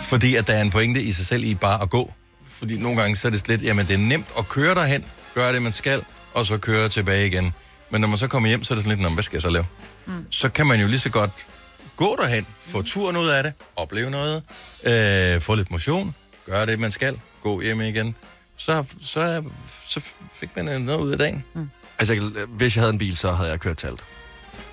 Fordi at der er en pointe i sig selv i bare at gå. Fordi nogle gange så er det lidt, jamen det er nemt at køre derhen, gøre det man skal, og så køre tilbage igen. Men når man så kommer hjem, så er det sådan lidt, "Nå, men hvad skal jeg så lave? Mm. Så kan man jo lige så godt gå derhen, få turen ud af det, opleve noget, øh, få lidt motion, gøre det man skal, gå hjem igen, så, så, så fik man øh, noget ud af dagen. Altså, jeg kan- hvis jeg havde en bil, så havde jeg kørt til alt.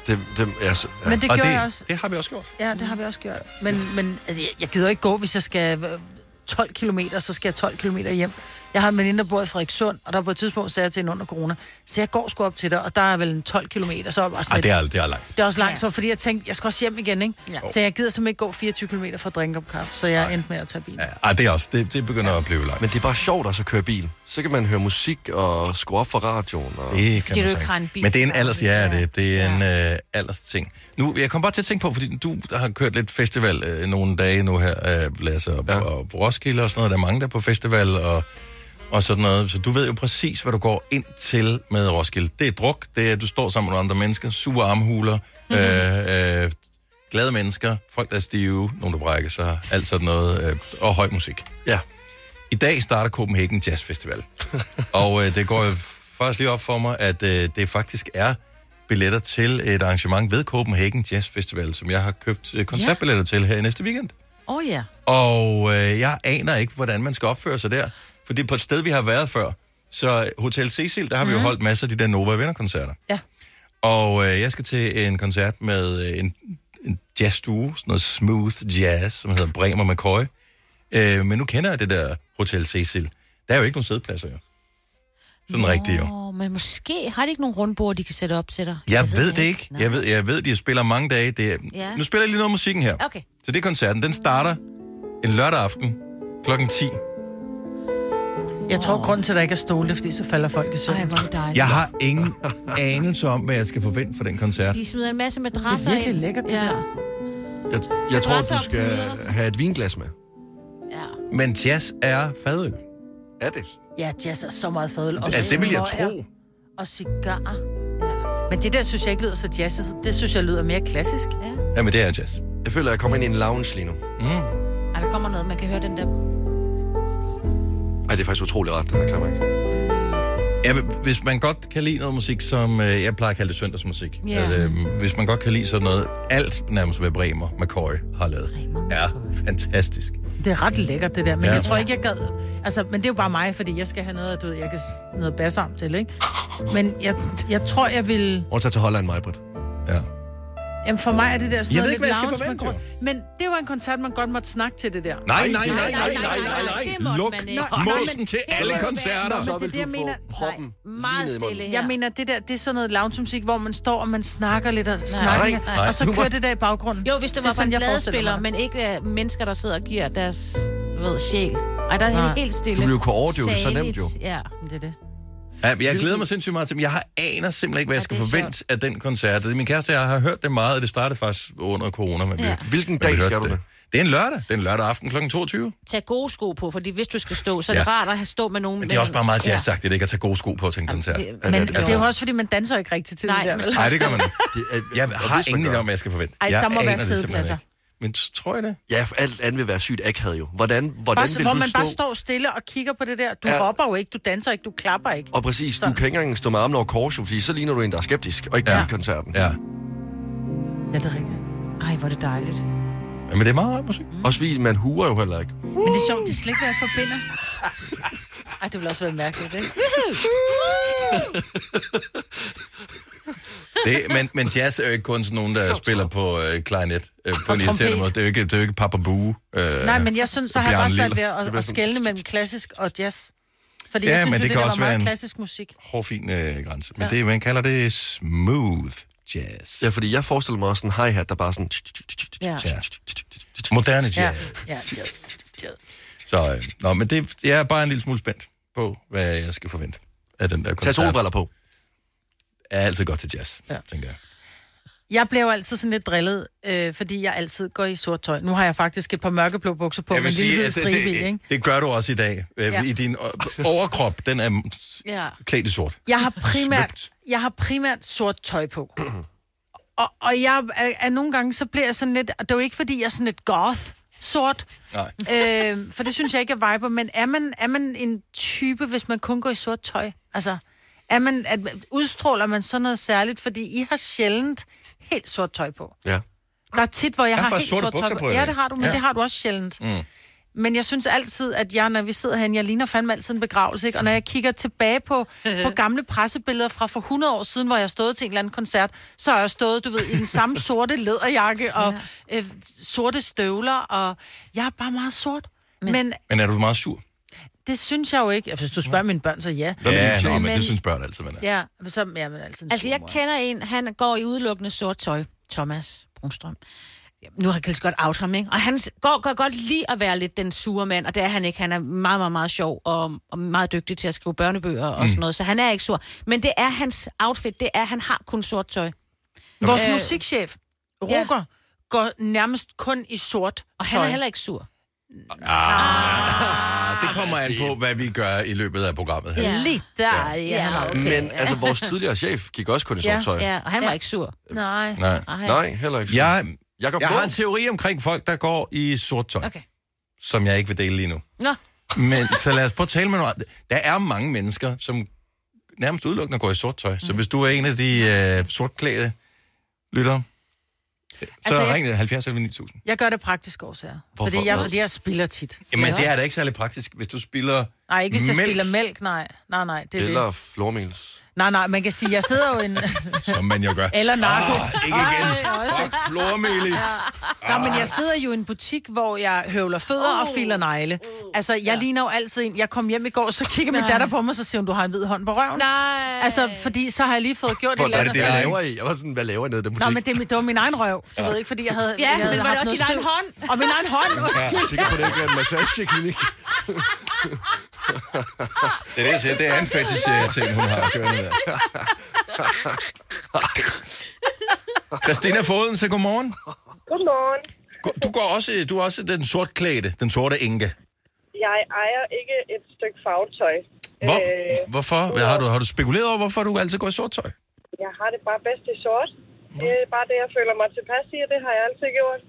Det, det, jeg, ja. Men det Og gjorde det, jeg også. det har vi også gjort. Ja, det har vi også gjort. Men, men altså, jeg, gider ikke gå, hvis jeg skal øh, 12 km, så skal jeg 12 km hjem. Jeg har en veninde, der bor i Frederikssund, og der på et tidspunkt sagde jeg til hende under corona, så jeg går sgu op til dig, og der er vel en 12 km, så er jeg bare sådan Ej, det er, det er langt. det er også langt, så fordi jeg tænkte, jeg skal også hjem igen, ikke? Ja. Så jeg gider simpelthen ikke gå 24 km for at drikke op kaffe, så jeg endte med at tage bilen. Ja, ej, det er også, det, det begynder at blive langt. Men det er bare sjovt også at køre bil. Så kan man høre musik og skrue op for radioen. Og... Det kan Fordi man du sige. ikke har en bil. Men det er en alders, ja, Ja. det, det er en øh, alders ting. Nu, jeg kom bare til at tænke på, fordi du har kørt lidt festival øh, nogle dage nu her, øh, Lasse, og, ja. Ja. og på Roskilde og sådan noget. Der er mange, der er på festival og, og sådan noget. Så du ved jo præcis, hvad du går ind til med Roskilde. Det er druk, det er, at du står sammen med andre mennesker, sure armhuler, mm-hmm. øh, øh, glade mennesker, folk, der er stive, nogen, der brækker sig, alt sådan noget, øh, og høj musik. Ja. I dag starter Copenhagen Jazz Festival. og øh, det går først lige op for mig, at øh, det faktisk er billetter til et arrangement ved Copenhagen Jazz Festival, som jeg har købt øh, koncertbilletter til her i næste weekend. Åh oh, ja. Og øh, jeg aner ikke, hvordan man skal opføre sig der. For det er på et sted, vi har været før. Så Hotel Cecil, der har vi jo holdt masser af de der Nova Venner-koncerter. Ja. Og øh, jeg skal til en koncert med øh, en, en jazzduo, sådan noget smooth jazz, som hedder Bremer McCoy. Øh, men nu kender jeg det der Hotel Cecil. Der er jo ikke nogen sædepladser, jo. Sådan rigtigt, jo. Men måske har de ikke nogen rundbord, de kan sætte op til dig. Jeg ved det ikke. Jeg ved, jeg ved, de spiller mange dage. Det er... Ja. Nu spiller jeg lige noget musikken her. Okay. Så det er koncerten. Den starter en lørdag aften klokken 10. Jeg tror, grunden til, at der ikke er stole, det fordi så falder folk i søvn. Ej, hvor er det dejligt. Jeg har ingen anelse om, hvad jeg skal forvente for den koncert. De smider en masse Det madrasser er virkelig ind. lækkert, det ja. der. Jeg, jeg tror, du og skal puder. have et vinglas med. ja. Men jazz er fadøl. Er det? Ja, jazz er så meget fadøl. Og Altså, det vil jeg smøger tro. Og cigarer. Ja. Men det der synes jeg ikke lyder så jazzet. Det synes jeg lyder mere klassisk. ja. Ja, men det er jazz. Jeg føler, at jeg kommer ind i en lounge lige nu. Mm. Ej, der kommer noget, man kan høre den der... Ej, det er faktisk utrolig her kan man ikke. Ja, hvis man godt kan lide noget musik, som øh, jeg plejer at kalde det søndagsmusik. Ja. Altså, øh, hvis man godt kan lide sådan noget, alt nærmest hvad Bremer McCoy har lavet, Bremer er fantastisk. Det er ret lækkert, det der. Men Ja. ja. jeg tror ikke, jeg gad... Altså, men det er jo bare mig, fordi jeg skal have noget, du ved, jeg kan noget bassarm til, ikke? Men jeg, jeg tror, jeg vil... Og tage til Holland, Majbrit. Ja. Jamen for mig er det der sådan jeg noget ikke, lidt hvad jeg skal. Men det var en koncert, man godt måtte snakke til det der. Nej, nej, nej, nej, nej, nej, nej. Luk mosen til alle koncerter. Så vil du få proppen meget stille her. Jeg mener, det der, det er sådan noget lounge-musik, hvor man står og man snakker lidt og snakker. Og så kører det der i baggrunden. Jo, hvis det var sådan, gladespiller, men ikke øh, mennesker, der sidder og giver deres, ved, sjæl. Ej, der er helt stille. Du bliver jo kunne overdøve det så nemt jo. Ja, det er det. Ja, jeg glæder mig sindssygt meget til Jeg har aner simpelthen ikke, hvad jeg Ja, skal det forvente af den koncert. Min kæreste og jeg har hørt det meget, og det startede faktisk under corona. Men Ja. vi, Hvilken dag vi skal du det? Det er en lørdag. Det er en lørdag aften kl. 22. Tag gode sko på, fordi hvis du skal stå, så er Ja. det rart at have stå med nogen. Men det er også bare meget jazzagtigt, ikke at tage gode sko på til en koncert. Det- Ja, Men det- det, altså- er jo også, fordi man danser ikke rigtigt til Nej, det der. Nej, det gør man ikke. Det Jeg har ingen idé om, hvad jeg skal forvente. Ej, jeg der må være aner Men tror jeg det? Ja, for alt andet vil være sygt akavet jo. Hvordan, hvordan Bare, vil hvor du man stå... bare står stille og kigger på det der. Du Ja. hopper jo ikke, du danser ikke, du klapper ikke. Og præcis, Sådan. du kan ikke engang stå med armene over kors, fordi så ligner du en, der er skeptisk, og ikke Ja. koncerten. Ja. Ja, det er rigtigt. Ej, hvor er det dejligt. ja. Men det er meget rart musik. Også fordi man huer jo heller ikke. Men det er sjovt, det er slet ikke, hvad jeg forbinder. Ej, det vil også være mærkeligt, ikke? Det, men, men jazz er jo ikke kun sådan nogen, der spiller på øh, klarinet øh, på Og en irriterende måde. Det er jo ikke, det er jo ikke Papa Boo. Øh, Nej, men jeg synes, så har jeg bare svært ved at, at skelne mellem klassisk og jazz. Fordi Ja, jeg synes, men det det, kan der også være meget en- klassisk musik. Hårfin øh, grænse. Men Ja. det, man kalder det smooth jazz. Ja, fordi jeg forestiller mig også en hi-hat, der bare sådan... Ja. Moderne Ja, jazz. ja, jazz. jazz. Så, øh, nå, men det, jeg er bare en lille smule spændt på, hvad jeg skal forvente af den der Tag koncert. solbriller på. Er altid godt til jazz, ja. Tænker jeg. Jeg bliver jo altid sådan lidt drillet, øh, fordi jeg altid går i sort tøj. Nu har jeg faktisk et par mørkeblå bukser på, med en lille hvid altså, stribe det, ikke? det gør du også i dag. Ja. Ja. I din øh, overkrop, den er Ja. klædt i sort. Jeg har primært, jeg har primært sort tøj på. og, og jeg er, er nogle gange, så bliver jeg sådan lidt... Og det er jo ikke, fordi jeg er sådan lidt goth sort. Nej. øh, for det synes jeg ikke er viber. Men er man, er man en type, hvis man kun går i sort tøj? Altså, er man, at, udstråler man sådan noget særligt? Fordi I har sjældent helt sort tøj på. Ja. Der er tit, hvor jeg, Jeg har har helt sort tøj på. på ja, det har du, men Ja. det har du også sjældent. Mm. Men jeg synes altid, at jeg, når vi sidder herinde, jeg ligner fandme altid en begravelse, ikke? Og når jeg kigger tilbage på, på gamle pressebilleder fra for 100 år siden, hvor jeg stod til en eller anden koncert, så har jeg stået, du ved, i den samme sorte læderjakke og ja. øh, sorte støvler, og jeg er bare meget sort. Men Men er du meget sur? Det synes jeg jo ikke. Hvis du spørger mine børn, så ja. Hvad Ja, din nå, men det synes børn altid, man er. Ja, så ja, men altid Altså, jeg kender en, han går i udelukkende sort tøj. Thomas Brunstrøm. Nu har jeg kanskje godt out ham, ikke? Og han går, går godt lide at være lidt den sure mand, og det er han ikke. Han er meget, meget, meget sjov og, og meget dygtig til at skrive børnebøger og sådan noget, så han er ikke sur. Men det er hans outfit, det er, at han har kun sort tøj. Vores Øh, musikchef, Roger, går nærmest kun i sort Og han tøj. er heller ikke sur. Ah, det kommer an på, hvad vi gør i løbet af programmet her. Ja. Lidt der, ja. ja. Okay. Men altså, vores tidligere chef gik også kun i sort Ja, tøj. Ja, og han var ikke sur. Nej. Nej. Ej. Nej, heller ikke. Jeg, Jeg går jeg har en teori omkring folk, der går i sort tøj, Okay. som jeg ikke vil dele lige nu. Nå, Men så lad os prøve at tale med noget. Der er mange mennesker, som nærmest udelukkende går i sort tøj. Så hvis du er en af de øh, sortklædte lyttere, så Altså, jeg- ring det 70 11 9000. Jeg gør det praktisk årsager. Hvorfor? Fordi jeg, fordi jeg spiller tit. Jamen, det er da ikke særlig praktisk, hvis du spiller Nej, ikke hvis jeg mælk, spiller mælk, nej. Nej, nej, det er Eller det. flormels. Nej, nej, man kan sige, jeg sidder jo en... som man jo gør. Eller narko. Ah, ikke igen. Ej, også. Fuck, flormelis. Nå, men jeg sidder jo i en butik, hvor jeg høvler fødder og filer negle. Altså, jeg ligner jo altid en... Jeg kom hjem i går, så kigger min datter på mig, så siger hun, du har en hvid hånd på røven. nej. Altså, fordi så har jeg lige fået gjort Hvor et er eller det, det, andet. jeg så- laver i? Jeg var sådan, hvad laver jeg nede i den butik? Nå, men det, er min- det var min egen røv. Jeg ved ikke, fordi jeg havde... Ja, jeg havde men var det også din egen hånd? Og min egen hånd. Ja, sikker på, det ikke er en massageklinik. Det er det, jeg siger. Det er en fetish-ting, hun har kørende der. Christina Foden, så godmorgen. Godmorgen. Du, går også, du er også den sortklædte, den sorte enke. Jeg ejer ikke et stykke farvetøj. Hvor, Øh, hvorfor? Hvad, har, du, har du spekuleret over, hvorfor du altid går i sort tøj? jeg har det bare bedst i sort. Det er bare det, jeg føler mig tilpas i, og det har jeg altid gjort.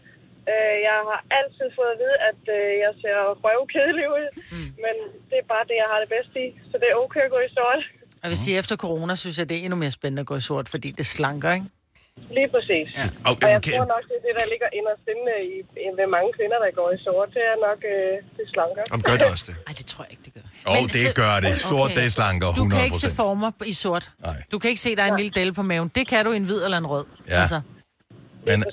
Øh, jeg har altid fået at vide, at øh, jeg ser røvkedelig ud, mm. men det er bare det, jeg har det bedst i. Så det er okay at gå i sort. Jeg vil sige, efter corona, synes jeg, det er endnu mere spændende at gå i sort, fordi det slanker, ikke? Lige præcis. Ja. Og, Og jeg okay. tror nok, det er det, der ligger inderst inde i, i, ved mange kvinder, der går i sort. Det er nok øh, det slanker. Jamen, gør det også det. Ej, det tror jeg ikke, det gør. Åh, oh, det gør det. Sort, Okay. det slanker 100%. Du kan ikke se former i sort. Nej. Du kan ikke se, der er en lille del på maven. Det kan du i en hvid eller en rød. Ja. Altså. Men,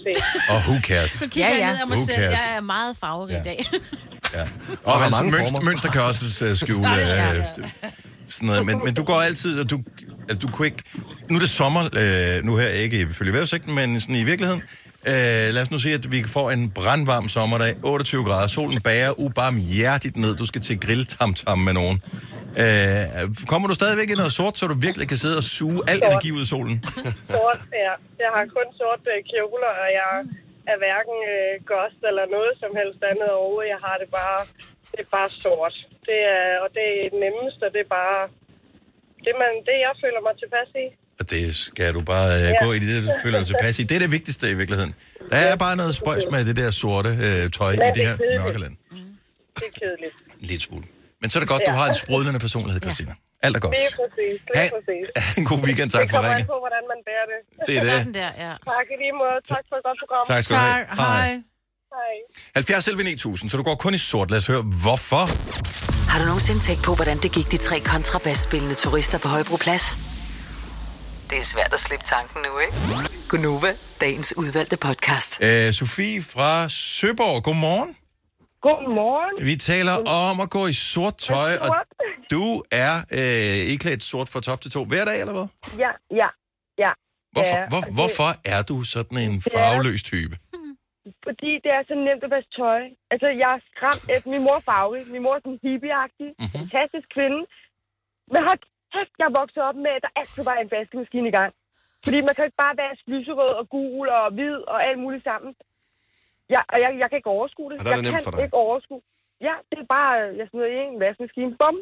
og who cares? Så kigger Ja, ja, ja. jeg ned af mig selv. Jeg er meget farverig Ja. i dag. Ja. Og Og har altså, mange mønster, former. mønster kan også uh, skjule Nej, ja, uh, ja. sådan noget. Men, men du går altid, og du, altså, du kunne ikke... Nu er det sommer, uh, nu her ikke ifølge vejrudsigten, men sådan i virkeligheden. Uh, lad os nu sige, at vi får en brandvarm sommerdag, 28 grader, solen bager ubarmhjertigt ned, du skal til grilltamtam med nogen. Uh, kommer du stadigvæk i noget sort, så du virkelig kan sidde og suge al energi ud af solen? Sort, ja. Jeg har kun sort øh, kjoler, og jeg er hverken øh, gost eller noget som helst andet overhovedet. Jeg har det bare, det er bare sort. Det er, og det er det nemmeste, det er bare det, man, det jeg føler mig tilpas i. Og det skal du bare uh, Ja. gå i det, du føler dig tilpas i. Det er det vigtigste i virkeligheden. Der er bare noget spøjs med det der sorte uh, tøj Men i det det er her kedeligt. mørke land. Det er kedeligt. Lille smule. Men så er det godt, du Ja. har en sprudlende personlighed, Christina. Alt er godt. Lige præcis. Ha' Lige præcis. en god weekend. Tak det for kommer an ringen. på, hvordan man bærer det. Det er Sådan det. der, ja. Tak i lige måde. Tak for et godt program. Tak skal du have. Hej. Hej. 70 11 9000, så du går kun i sort. Lad os høre, hvorfor? Har du nogensinde tænkt på, hvordan det gik de tre kontrabasspillende turister på Højbroplads? Det er svært at slippe tanken nu, ikke? Gunova, dagens udvalgte podcast. Øh, Sofie fra Søborg, godmorgen. Godmorgen. Vi taler om at gå i sort tøj, og Sort. du er øh, iklædt sort fra top til to hver dag, eller hvad? Ja, ja, ja. Hvorfor, Ja, hvor, og det- hvorfor er du sådan en farveløs type? Fordi det er så nemt at vaske tøj. Altså, jeg er skræmt efter min mor er farverig. Min mor er sådan hippieagtig. Mhm. Mm-hmm. Fantastisk kvinde. Men hold kæft, jeg er vokset op med, at der altid var en vaskemaskine i gang. Fordi man kan ikke bare vaske lyserød og gul og hvid og alt muligt sammen. Jeg, og jeg, jeg kan ikke overskue det. Og der er jeg det nemt kan for dig. ikke overskue. Ja, det er bare, jeg smider i en vaskemaskine. Bum.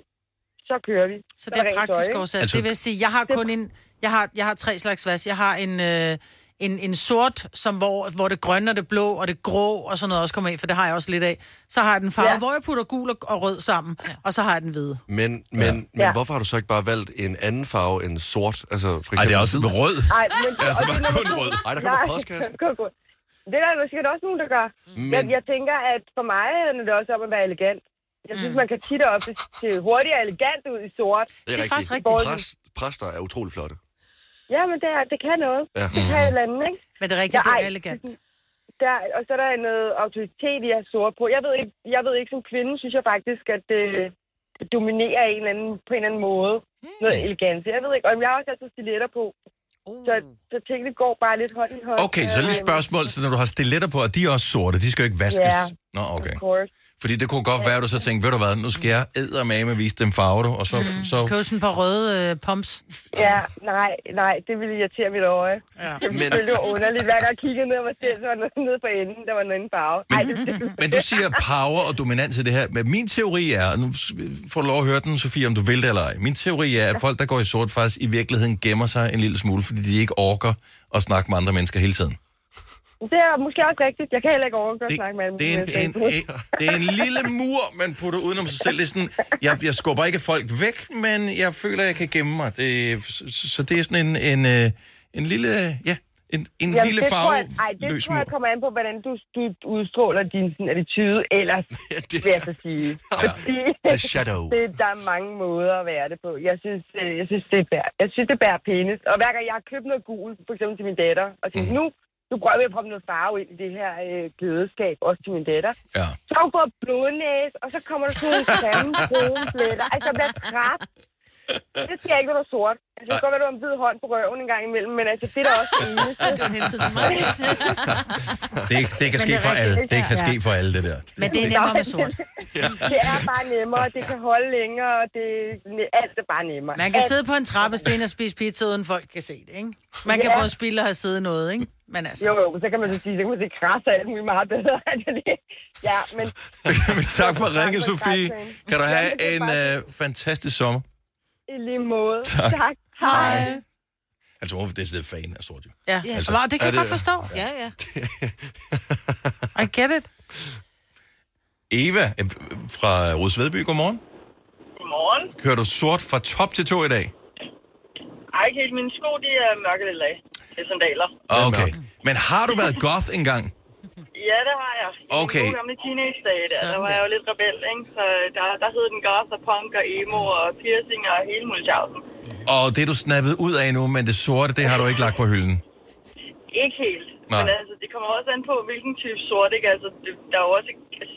Så kører vi. Så det er tøj, praktisk ikke? årsag. Altså- Altså, det vil sige, jeg har kun en... Jeg har, jeg har tre slags vask. Jeg har en, øh, en, en sort, som, hvor, hvor det grønne og det blå og det grå og sådan noget også kommer i, for det har jeg også lidt af. Så har jeg den farve, Ja. hvor jeg putter gul og, og rød sammen, ja. og så har jeg den hvide. Men, men, Ja. men Ja. hvorfor har du så ikke bare valgt en anden farve end sort? Altså, for Ej, det er også hvid? rød. Ej, men, Altså, og bare det er kun rød. Ej, der kommer Nej, postkassen. Det er der sikkert også nogen, der gør. Men... Jeg, jeg tænker, at for mig handler det også om at være elegant. Jeg synes, man kan tit op til hurtigt og elegant ud i sort. Det er, faktisk rigtigt. rigtigt. Præst, præster er utrolig flotte. Ja, men det, er, det kan noget. Ja. Det kan et eller andet, ikke? Men det er rigtigt, Ja, det er elegant. Der, og så er der noget autoritet i at have sort på. Jeg ved ikke, jeg ved ikke som kvinde, synes jeg faktisk, at det, det dominerer en eller anden, på en eller anden måde. Noget elegant. Jeg ved ikke, og jeg har også altid stiletter på. Så, så tingene går bare lidt hånd i hånd. Okay, så lige spørgsmål, så når du har stiletter på, og de er også sorte, de skal jo ikke vaskes. Ja. Nå, okay. Of course. Fordi det kunne godt være, at du så tænkte, ved du hvad, nu skal jeg eddermame vise dem farve, du, og så... Mm. så Køb sådan et par røde øh, pumps. Ja, nej, nej, det ville irritere mit øje. Ja. Det Men- ville det var underligt. Hver gang jeg kiggede ned og selv, så var noget nede på enden, der var en anden farve. Ej, det, det, Men du siger power og dominans i det her. Men min teori er, og nu får du lov at høre den, Sofie, om du vil det eller ej. Min teori er, at folk, der går i sort, faktisk i virkeligheden gemmer sig en lille smule, fordi de ikke orker at snakke med andre mennesker hele tiden. Det er måske også rigtigt. Jeg kan heller ikke overgå at Det, snakke med det, er en, en, en, det er en lille mur, man putter udenom sig selv. Det er sådan, jeg, jeg skubber ikke folk væk, men jeg føler, jeg kan gemme mig. Det, så, så det er sådan en, en, øh, en lille, ja, en, en Jamen, lille det tror jeg, ej, det tror jeg kommer an på, hvordan du, du udstråler din sådan, attitude ellers, det- vil jeg så sige. Fordi The shadow. det, der er mange måder at være det på. Jeg synes, øh, jeg synes, det, er bær, jeg synes, det bærer pænest. Og hver gang jeg har købt noget gul, for eksempel til min datter, og tænkt, Mhm. nu, nu prøver vi at proppe noget farve ind i det her øh, glædeskab, også til min datter. Ja. Så hun fået blodnæs, og så kommer der sådan nogle grimme brune pletter. Altså, jeg bliver træt. Det skal jeg ikke, er sort. Altså, det kan godt være, du har en hvid hånd på røven en gang imellem, men altså, det er da også det eneste. Det var en hensyn til mig. Det, det kan ske det er for alle. Det kan ske for alle, det der. Men det er nemmere med sort. Det er bare nemmere, det kan holde længere, og det, alt er bare nemmere. Man kan Alt- sidde på en trappesten og spise pizza, uden folk kan se det, ikke? Man kan Ja. både spille og have siddet noget, ikke? Men altså... Jo, jo, så kan man så sige, så kan man se græs og alt muligt meget bedre. Altså, det- ja, men tak for Tak ringe, Sofie. Kan du Ja, have det er en øh, fantastisk sommer. i lige måde. Tak. tak. Hej. Altså, hun er decideret fan af sort, jo. Ja, Altså, altså, det kan er jeg godt det- forstå. Ja, ja. I get it. Eva øh, fra Rosvedby, godmorgen. Godmorgen. Kører du sort fra top til to i dag? Ej, ikke helt. Mine sko, de er mørkelilla af. Det er sandaler. Okay. Men har du været goth engang? Ja, det har jeg. I Okay. gode gamle teenage-dage, der, Sådan der var jeg jo lidt rebel, ikke? Så der, der hed den goth og punk og emo og piercing og hele muligheden. Og det er du snappet ud af nu, men det sorte, det har du ikke lagt på hylden. Ikke helt. Nej. Men altså, det kommer også an på, hvilken type sort, ikke? Altså, det, der er jo også,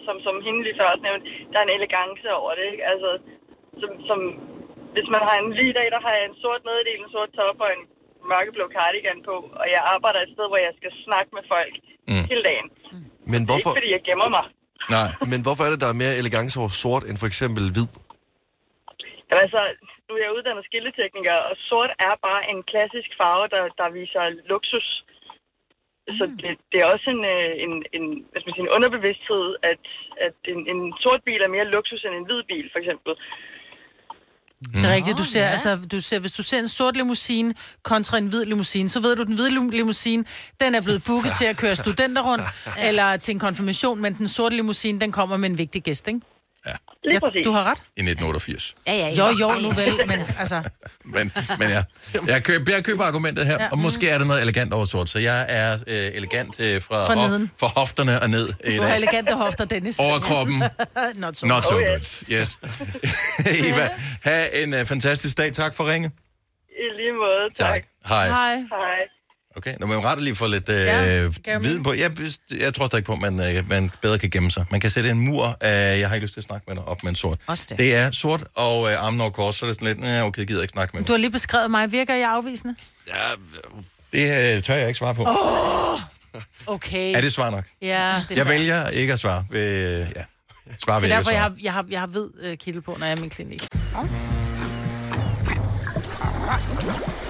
som, som hende lige før også nævnte, der er en elegance over det, ikke? Altså, som, som, hvis man har en lige dag, der har jeg en sort nederdel, en sort top og en mørkeblå cardigan på, og jeg arbejder et sted, hvor jeg skal snakke med folk mm. hele dagen. Men Hvorfor? hvorfor, Ikke fordi jeg gemmer mig. Nej. men hvorfor er det, der er mere elegance over sort end for eksempel hvid? Jamen, altså, nu er jeg uddannet skilletekniker, og sort er bare en klassisk farve, der, der viser luksus. Så det, det er også en, øh, en, en, hvad skal man sige, en underbevidsthed, at, at en, en sort bil er mere luksus end en hvid bil, for eksempel. Det er rigtigt. Du ser, ja. altså, du ser, hvis du ser en sort limousine kontra en hvid limousine, så ved du, at den hvide lim- limousine, den er blevet booket til at køre studenter rundt, eller til en konfirmation, men den sorte limousine, den kommer med en vigtig gæst, ikke? Lige Ja, præcis. du har ret. I 1988. Ja, ja, Jo, jo, nu vel, men altså... Men, men ja, jeg køber, jeg køber argumentet her, og måske er der noget elegant over sort, så jeg er øh, elegant øh, fra, Fra neden. fra hofterne og ned i Du har dag. elegante hofter, Dennis. Overkroppen, Not so. not so Oh, good. Yes. Eva, have en uh, fantastisk dag. Tak for ringe. I lige måde, tak. Hej. Hej. Hej. Okay, nu må man rette lige få lidt øh, Ja, ja, viden på. Jeg, jeg tror stadig på, at man, øh, man bedre kan gemme sig. Man kan sætte en mur af, jeg har ikke lyst til at snakke med dig, op med en sort. Også det. det er sort og øh, armen over kors, så er det sådan lidt, øh, okay, jeg gider ikke snakke med Du dig. har lige beskrevet mig. Virker jeg afvisende? Det øh, tør jeg ikke svare på. Oh. Okay. Er det svar nok? Ja, det Jeg fair. vælger ikke at svare. Ved, øh, ja. Svare ved Det er ikke derfor, jeg svare. har, jeg har, jeg har hvid øh, kittel på, når jeg er i min klinik. Oyster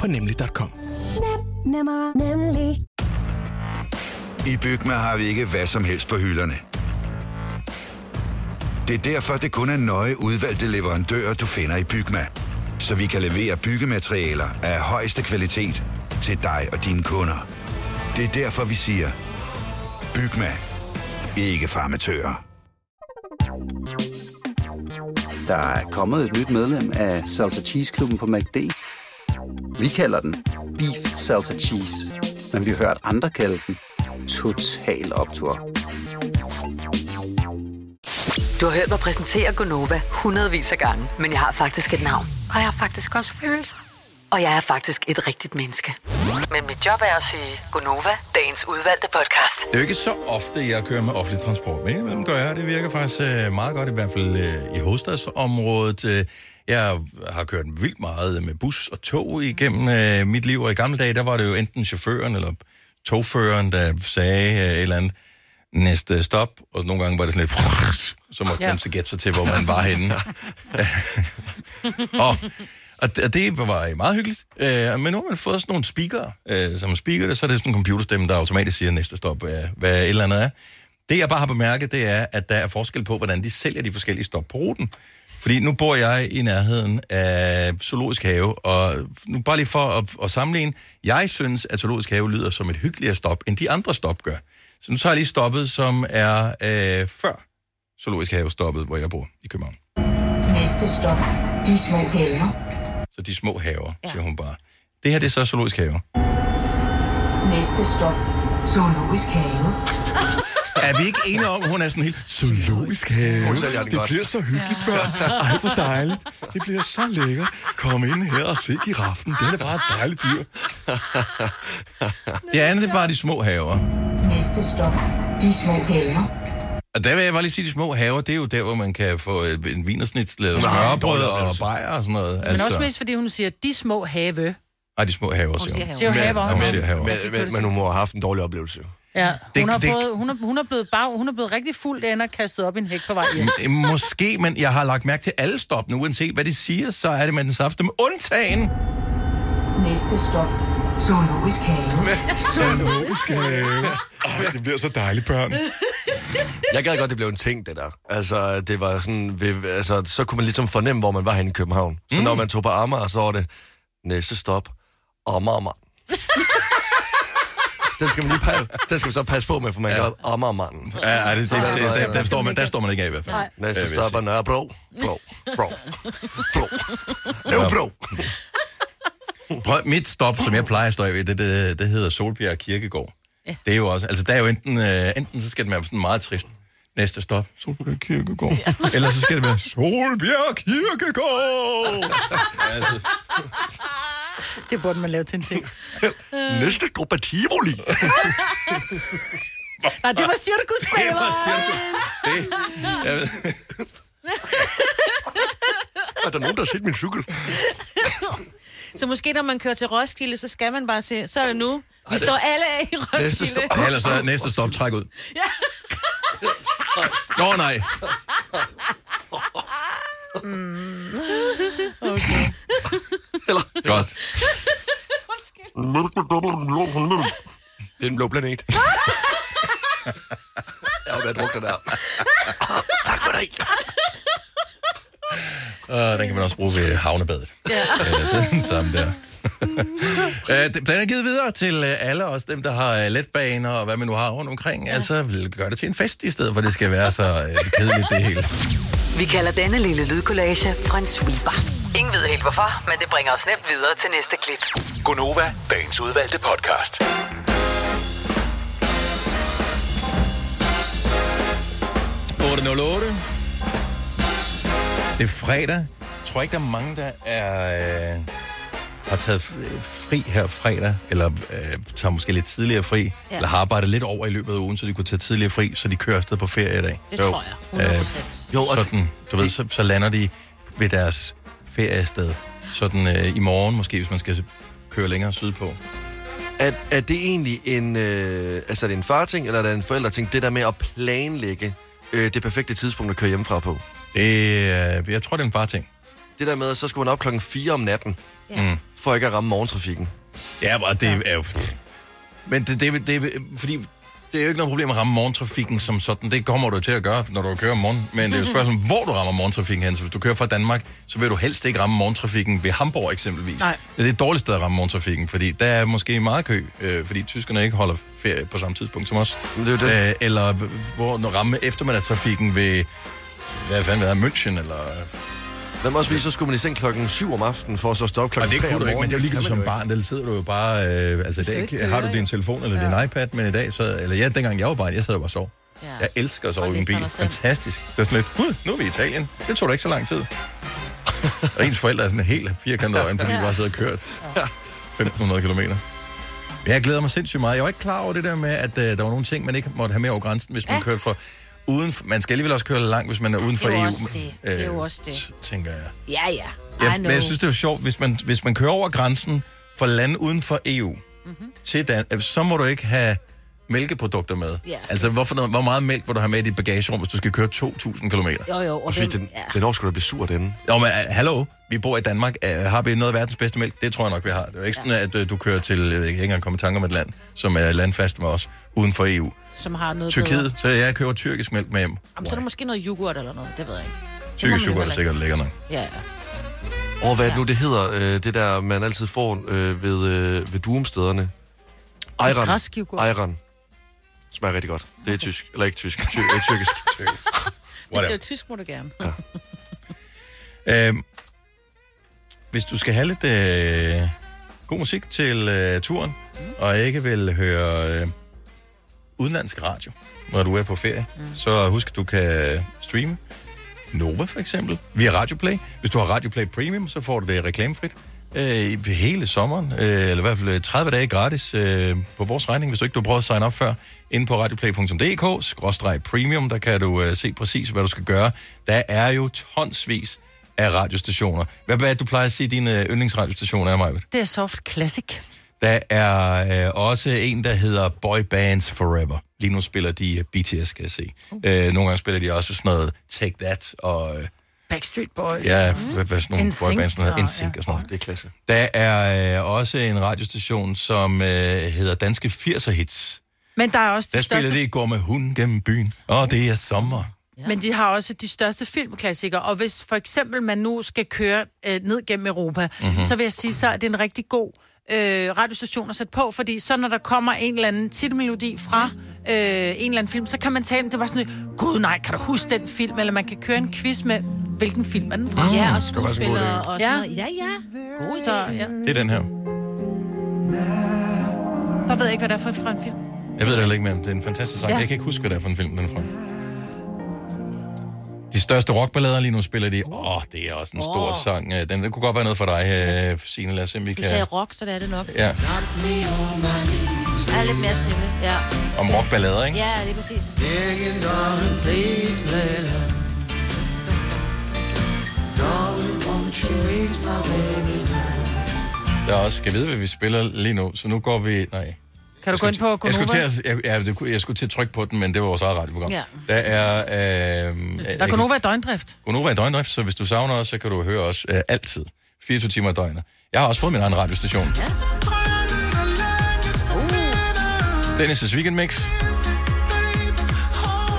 på nemlig.com. Nem, Nemmer, nemlig. I Bygma har vi ikke hvad som helst på hylderne. Det er derfor, det kun er nøje udvalgte leverandører, du finder i Bygma. Så vi kan levere byggematerialer af højeste kvalitet til dig og dine kunder. Det er derfor, vi siger, Bygma. Ikke farmatører. Der er kommet et nyt medlem af Salsa Cheese Klubben på MACD. Vi kalder den Beef Salsa Cheese, men vi har hørt andre kalde den Total Optor. Du har hørt mig præsentere Gonova hundredvis af gange, men jeg har faktisk et navn. Og jeg har faktisk også følelser. Og jeg er faktisk et rigtigt menneske. Men mit job er at sige Gonova, dagens udvalgte podcast. Det er jo ikke så ofte, jeg kører med offentlig transport, men indimellem gør jeg. Det virker faktisk øh, meget godt, i hvert fald øh, i hovedstadsområdet. Jeg har kørt vildt meget med bus og tog igennem øh, mit liv, og i gamle dage, der var det jo enten chaufføren eller togføreren, der sagde øh, et eller andet næste stop, og nogle gange var det sådan lidt, så måtte Ja. man så gætte sig til, hvor man var henne. og, og det var meget hyggeligt. Øh, men nu har man fået sådan nogle speaker, øh, som speaker det, så er det sådan en computerstemme, der automatisk siger næste stop, øh, hvad et eller andet er. Det jeg bare har bemærket, det er, at der er forskel på, hvordan de sælger de forskellige stop på ruten. Fordi nu bor jeg i nærheden af Zoologisk Have, og nu bare lige for at, at sammenligne, jeg synes, at Zoologisk Have lyder som et hyggeligere stop, end de andre stop gør. Så nu tager jeg lige stoppet, som er øh, før Zoologisk Have stoppet, hvor jeg bor i København. Næste stop. De små haver. Så de små haver, ja. siger hun bare. Det her, det er så Zoologisk Have. Næste stop. Zoologisk have. Er vi ikke enige om, at hun er sådan helt zoologisk have? Den det godt. bliver så hyggeligt, børn. Ej, hvor dejligt. Det bliver så lækkert. Kom ind her og se giraffen. Det er bare et dejligt dyr. Det andet, det er bare de små haver. Næste stop. De små haver. Og der vil jeg bare lige sige, de små haver, det er jo der, hvor man kan få en vinersnit, eller Nej, smørbrød og oplevelse. bajer og sådan noget. Men også mest, fordi hun siger, de små have. Ej, de små haver, siger hun. haver, men- siger haver. Men, men, men hun må have haft en dårlig oplevelse. Ja, Det- hun, har det- fået, hun, er, hun, er blevet bag, hun er blevet rigtig fuld af og kastet op i en hæk på vej hjem. Måske, men jeg har lagt mærke til alle stoppene, uanset hvad de siger, så er det med den saft med undtagen. Næste stop. Zoologisk have. Zoologisk have. Ej, det bliver så dejligt, børn. Jeg gad godt, det blev en ting, det der. Altså, det var sådan, ved, altså, så kunne man ligesom fornemme, hvor man var henne i København. Så Mm. når man tog på Amager, så var det næste stop, Amagermand. Den skal man lige passe, den skal man så passe på med, for man ja. gør Amagermanden. Ja, ej, det, det, det, det, der, står man, der står man ikke af i hvert fald. Nej. Øh, vil Næste jeg stop er sige. Nørrebro. Bro. Bro. Bro. Øv, bro. Prøv, mit stop, som jeg plejer at stå ved, det, det, det hedder Solbjerg Kirkegård. Ja. Det er jo også, altså der er jo enten, øh, enten så skal det være sådan meget trist. Næste stop, Solbjerg Kirkegård. Ja. Eller så skal det være Solbjerg Kirkegård. altså, Det burde man lave til en ting. Næste stop er Tivoli. Nej, det var cirkusspiller. Det var cirkus. Det, jeg ved, er der nogen, der har set min cykel? Så måske når man kører til Roskilde, så skal man bare se, så er det nu. Vi står alle af i Roskilde. Ellers så er næste stop, træk ud. Nå nej. Okay. Godt. Det er en blå planet. Jeg har været druknet der. tak for det. Uh, den kan man også bruge ved havnebadet. Ja. Uh, det er den samme der. Uh, den er givet videre til uh, alle os dem, der har uh, letbaner og hvad man nu har rundt omkring. Ja. Altså, vil gøre det til en fest i stedet, for det skal være så kedeligt det hele. Vi kalder denne lille lydkollage en sweeper. Ingen ved helt hvorfor, men det bringer os nemt videre til næste klip. Gonova, dagens udvalgte podcast. .08. Det er fredag. Jeg tror ikke, der er mange, der er, øh, har taget fri her fredag, eller øh, tager måske lidt tidligere fri, Ja. eller har arbejdet lidt over i løbet af ugen, så de kunne tage tidligere fri, så de kører afsted på ferie i dag. Det tror jeg. 100%. jo, sådan, du ved, så, så lander de ved deres feriested. Sådan øh, i morgen måske, hvis man skal køre længere sydpå. Er, er det egentlig en, øh, altså er det en farting, eller er det en forældreting, det der med at planlægge øh, det perfekte tidspunkt at køre hjemmefra på? Det, øh, jeg tror, det er en far ting. Det der med, at så skal man op klokken 4 om natten, Ja. Mm. for ikke at ramme morgentrafikken. Ja, og det er jo... Men det, det, det, fordi det er jo ikke noget problem at ramme morgentrafikken som sådan. Det kommer du til at gøre, når du kører om morgenen. Men det er jo et spørgsmål, hvor du rammer morgentrafikken hen. Så hvis du kører fra Danmark, så vil du helst ikke ramme morgentrafikken ved Hamburg eksempelvis. Nej. Det er et dårligt sted at ramme morgentrafikken, fordi der er måske meget kø, øh, fordi tyskerne ikke holder ferie på samme tidspunkt som os. Det er det. Øh, eller hvor du ramme eftermiddagstrafikken ved, hvad fanden ved München, eller... Hvem også viser, så skulle man i seng klokken 7 om aftenen, for så at stå op Og klokken det 3 kunne om du ikke, men det er jo morgenen. ligegyldigt som barn. Der sidder du jo bare... Øh, altså i dag ikke har du din telefon eller din iPad, men i dag så... Eller ja, dengang jeg var barn, jeg sad jo bare og sov. Ja. Jeg elsker at sove Og i min bil. Fantastisk. Det er sådan lidt, gud, nu er vi i Italien. Det tog da ikke så lang tid. og ens forældre er sådan helt firkantet øjne, fordi de bare sidder og kørt 1500 kilometer. Jeg glæder mig sindssygt meget. Jeg var ikke klar over det der med, at uh, der var nogle ting, man ikke måtte have med over grænsen, hvis man Ja. kørte for uden for, Man skal alligevel også køre langt, hvis man er uden for det er jo EU. også det. Det er jo øh, også det. Tænker jeg. Ja, ja. Ja, men jeg synes, det er jo sjovt, hvis man, hvis man kører over grænsen fra lande uden for EU mm-hmm. til Dan- øh, så må du ikke have mælkeprodukter med. Ja. Altså, hvorfor, hvor meget mælk vil du have med i dit bagagerum, hvis du skal køre 2.000 km? Jo, jo. Og fordi den, ja. den år skulle da blive sur, den. Jo, men uh, hallo, vi bor i Danmark. Uh, har vi noget af verdens bedste mælk? Det tror jeg nok, vi har. Det er jo ikke sådan, at uh, du kører til, jeg kan ikke engang komme i tanke om et land, som er landfast med os, uden for EU. Som har noget Tyrkiet, bedre. så jeg køber tyrkisk mælk med hjem. Jamen, så er der måske noget yoghurt eller noget. Det ved jeg ikke. Det Tyrkisk yoghurt er sikkert lækker nok. Ja, ja. Og hvad det nu, det hedder, øh, det der, man altid får øh, ved, øh, ved duumstederne? Yoghurt. Ayran. Smager rigtig godt. Det er tysk. Eller ikke tysk. Ty- øh, tyrkisk. tyrkisk. Hvis det er tysk, må du gerne. Øhm, hvis du skal have lidt øh, god musik til øh, turen, mm. og ikke vil høre øh, udenlandsk radio, når du er på ferie, mm. så husk, at du kan streame Nova for eksempel, via Radioplay. Hvis du har Radioplay Premium, så får du det reklamefrit øh, hele sommeren, øh, eller i hvert fald 30 dage gratis øh, på vores regning, hvis du ikke du har prøvet at sign op før, inde på radioplay.dk, skråstreg premium, der kan du øh, se præcis, hvad du skal gøre. Der er jo tonsvis af radiostationer. Hvad, hvad er det, du plejer at sige, dine yndlingsradiostationer er, Majbet? Det er Soft Classic. Der er øh, også en, der hedder Boy Bands Forever. Lige nu spiller de øh, BTS, skal jeg se. Uh. Øh, nogle gange spiller de også sådan noget Take That og... Øh, Backstreet Boys. Ja, hvad, hvad sådan nogle NSYNC, boybands, sådan noget, og- NSYNC og sådan noget. Det er klasse. Der er øh, også en radiostation, som øh, hedder Danske 80'er Hits. Men der er også Der de spiller største... de Går med hunden gennem byen, og det er sommer. Men de har også de største filmklassikere, og hvis for eksempel man nu skal køre øh, ned gennem Europa, Mhm. mm-hmm. så vil jeg sige, så er det en rigtig god øh, radiostation at sætte på, fordi så når der kommer en eller anden titelmelodi fra øh, en eller anden film, så kan man tale, det var sådan, gud nej, kan du huske den film, eller man kan køre en quiz med, hvilken film er den fra? Ja, og skuespillere og sådan Ja. noget. Ja, ja. God. Så, ja. Det er den her. Der ved jeg ikke, hvad det er for fra en film. Jeg ved det heller ikke, men det er en fantastisk sang. Ja. Jeg kan ikke huske, hvad det er for en film, den er fra. De største rockballader lige nu spiller de. Åh, oh, det er også en stor sang. Øh, Den, det kunne godt være noget for dig, øh, Signe. Lad os se, om vi Du kan... sagde rock, så det er det nok. Ja, Jeg er lidt mere stille. Ja, om rockballader, ikke? ja det er præcis. Der er også, skal vide, hvad vi spiller lige nu. Så nu går vi... Nej. Kan du gå ind på Jeg skulle, Gonova? til at, jeg, ja, det kunne- jeg skulle til at trykke på den, men det var vores eget radioprogram. Ja. Der er... Øh, Der er Gonova i døgndrift. Gonova i døgndrift, så hvis du savner os, så kan du høre os øh, altid. 24 timer i døgnet. Jeg har også fået min egen radiostation. Ja. Dennis' Weekend Mix.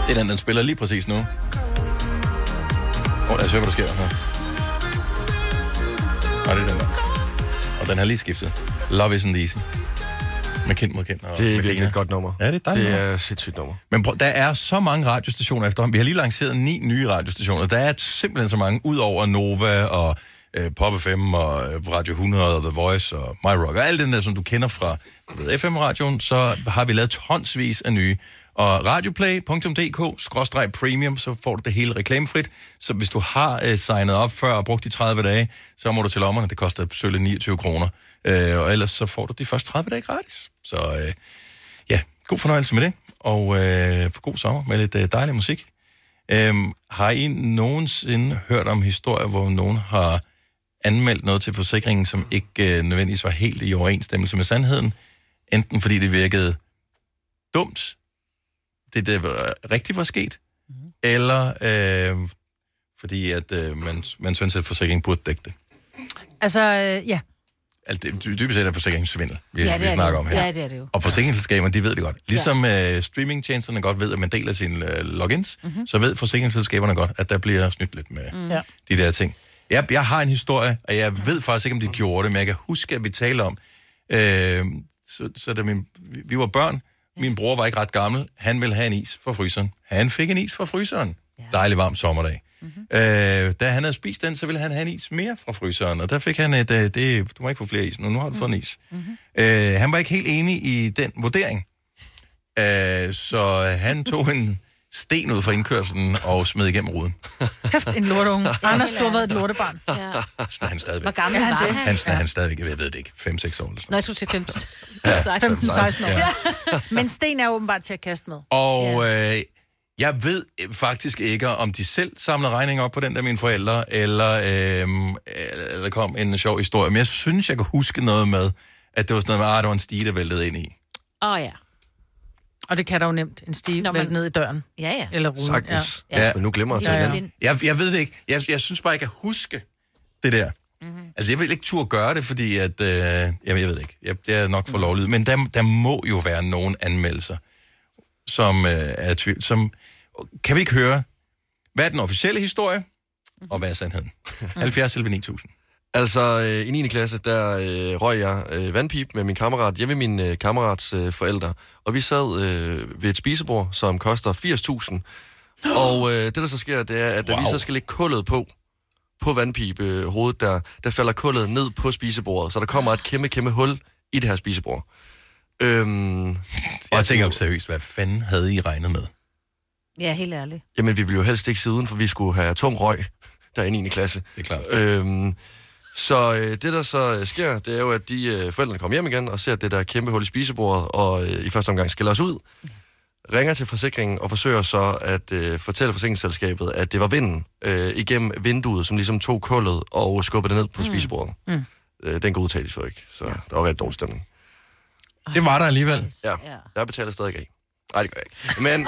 Det er den, den spiller lige præcis nu. Åh, oh, lad os høre, hvad der sker her. Og det er den der. Og den har lige skiftet. Love isn't easy. Med kendt mod kendt. og Det er virkelig et godt nummer. Ja, det er dejligt. Det nummer. er et sindssygt nummer. Men prøv, der er så mange radiostationer efterhånden. Vi har lige lanceret ni nye radiostationer. Der er simpelthen så mange, ud over Nova og øh, Pop FM og øh, Radio 100 og The Voice og My Rock og alt det der, som du kender fra FM-radioen, så har vi lavet tonsvis af nye. Og radioplay.dk-premium, så får du det hele reklamefrit. Så hvis du har øh, signet op før og brugt de 30 dage, så må du til lommerne. Det koster selvfølgelig 29 kroner. Øh, og ellers så får du de første 30 dage gratis. Så øh, ja, god fornøjelse med det, og øh, god sommer med lidt øh, dejlig musik. Øhm, har I nogensinde hørt om historier, hvor nogen har anmeldt noget til forsikringen, som ikke øh, nødvendigvis var helt i overensstemmelse med sandheden? Enten fordi det virkede dumt, det der var, rigtigt var sket, mm. eller øh, fordi at øh, man, man synes, at forsikringen burde dække det. Altså, øh, ja. Altså, det, dy- dybest set er forsikringssvindel, vi, Ja, det vi er snakker det. om her. Ja, det er det jo. Og forsikringsselskaberne, de ved det godt. Ligesom ja. streamingtjenesterne godt ved, at man deler sine øh, logins, Mhm. mm-hmm. så ved forsikringsselskaberne godt, at der bliver snydt lidt med Mm. De der ting. Jeg, jeg har en historie, og jeg ved faktisk ikke, om de gjorde det, men jeg kan huske, at vi talte om, øh, så, så da min, vi- vi var børn, min bror var ikke ret gammel, han ville have en is fra fryseren. Han fik en is fra fryseren. Ja. Dejlig varm sommerdag. Mm-hmm. Øh, da han havde spist den, så ville han have en is mere fra fryseren, og der fik han et, øh, det, du må ikke få flere is nu, nu har du fået en is. Mm-hmm. Øh, han var ikke helt enig i den vurdering, øh, så han tog en sten ud fra indkørselen og smed igennem ruden. Kæft, en lorteunge. Anders, du har været et lortebarn. Ja. Sådan er han stadigvæk. Hvor gammel Ja, han var det. han? Han, ja. han stadigvæk, jeg ved det ikke, 5-6 år eller sådan Nå, jeg skulle til 15. Ja. 15-16 år. Ja. Men sten er åbenbart til at kaste med. Og øh, jeg ved faktisk ikke, om de selv samlede regninger op på den der mine forældre, eller øh, eller der kom en sjov historie. Men jeg synes, jeg kan huske noget med, at det var sådan noget med, at der var en stige, der væltede ind i. Åh oh, ja. Og det kan der jo nemt. En stige Nå, vælte men- ned i døren. Ja, ja. Eller ruden. Sagtens. Ja. Ja. Men nu glemmer jeg at Ja, tage ja. den. Jeg, jeg ved det ikke. Jeg, jeg synes bare, jeg kan huske det der. Mm-hmm. Altså, jeg vil ikke turde gøre det, fordi at... Øh, jamen, jeg ved ikke. Jeg, det er nok for lovligt. Men der, der må jo være nogle anmeldelser, som øh, er tvivl. Som, kan vi ikke høre, hvad er den officielle historie, og hvad er sandheden? 70 eller 9000. Altså, øh, i 9. klasse, der øh, røg jeg øh, vandpip med min kammerat hjemme ved min øh, kammerats øh, forældre. Og vi sad øh, ved et spisebord, som koster 80.000. Og øh, det, der så sker, det er, at da wow. vi så skal lægge kullet på, på vandpipe øh, hovedet der, der falder kullet ned på spisebordet. Så der kommer et kæmpe, kæmpe hul i det her spisebord. Øhm, Og jeg tænker seriøst, hvad fanden havde I regnet med? Ja, helt ærligt. Jamen, vi ville jo helst ikke sidde uden, for vi skulle have tung røg, der er i 9. klasse. Det er klart. Øhm, så øh, det, der så øh, sker, det er jo, at de øh, forældrene kommer hjem igen og ser det der kæmpe hul i spisebordet, og øh, i første omgang skiller os ud, ringer til forsikringen og forsøger så at øh, fortælle forsikringsselskabet, at det var vinden øh, igennem vinduet, som ligesom tog kullet og skubbede det ned på spisebordet. Mm. Øh, den godtager de så ikke, så der var ret dårlig stemning. Det var der alligevel. Ja, jeg betaler stadig af. Nej, det gør jeg ikke. Men,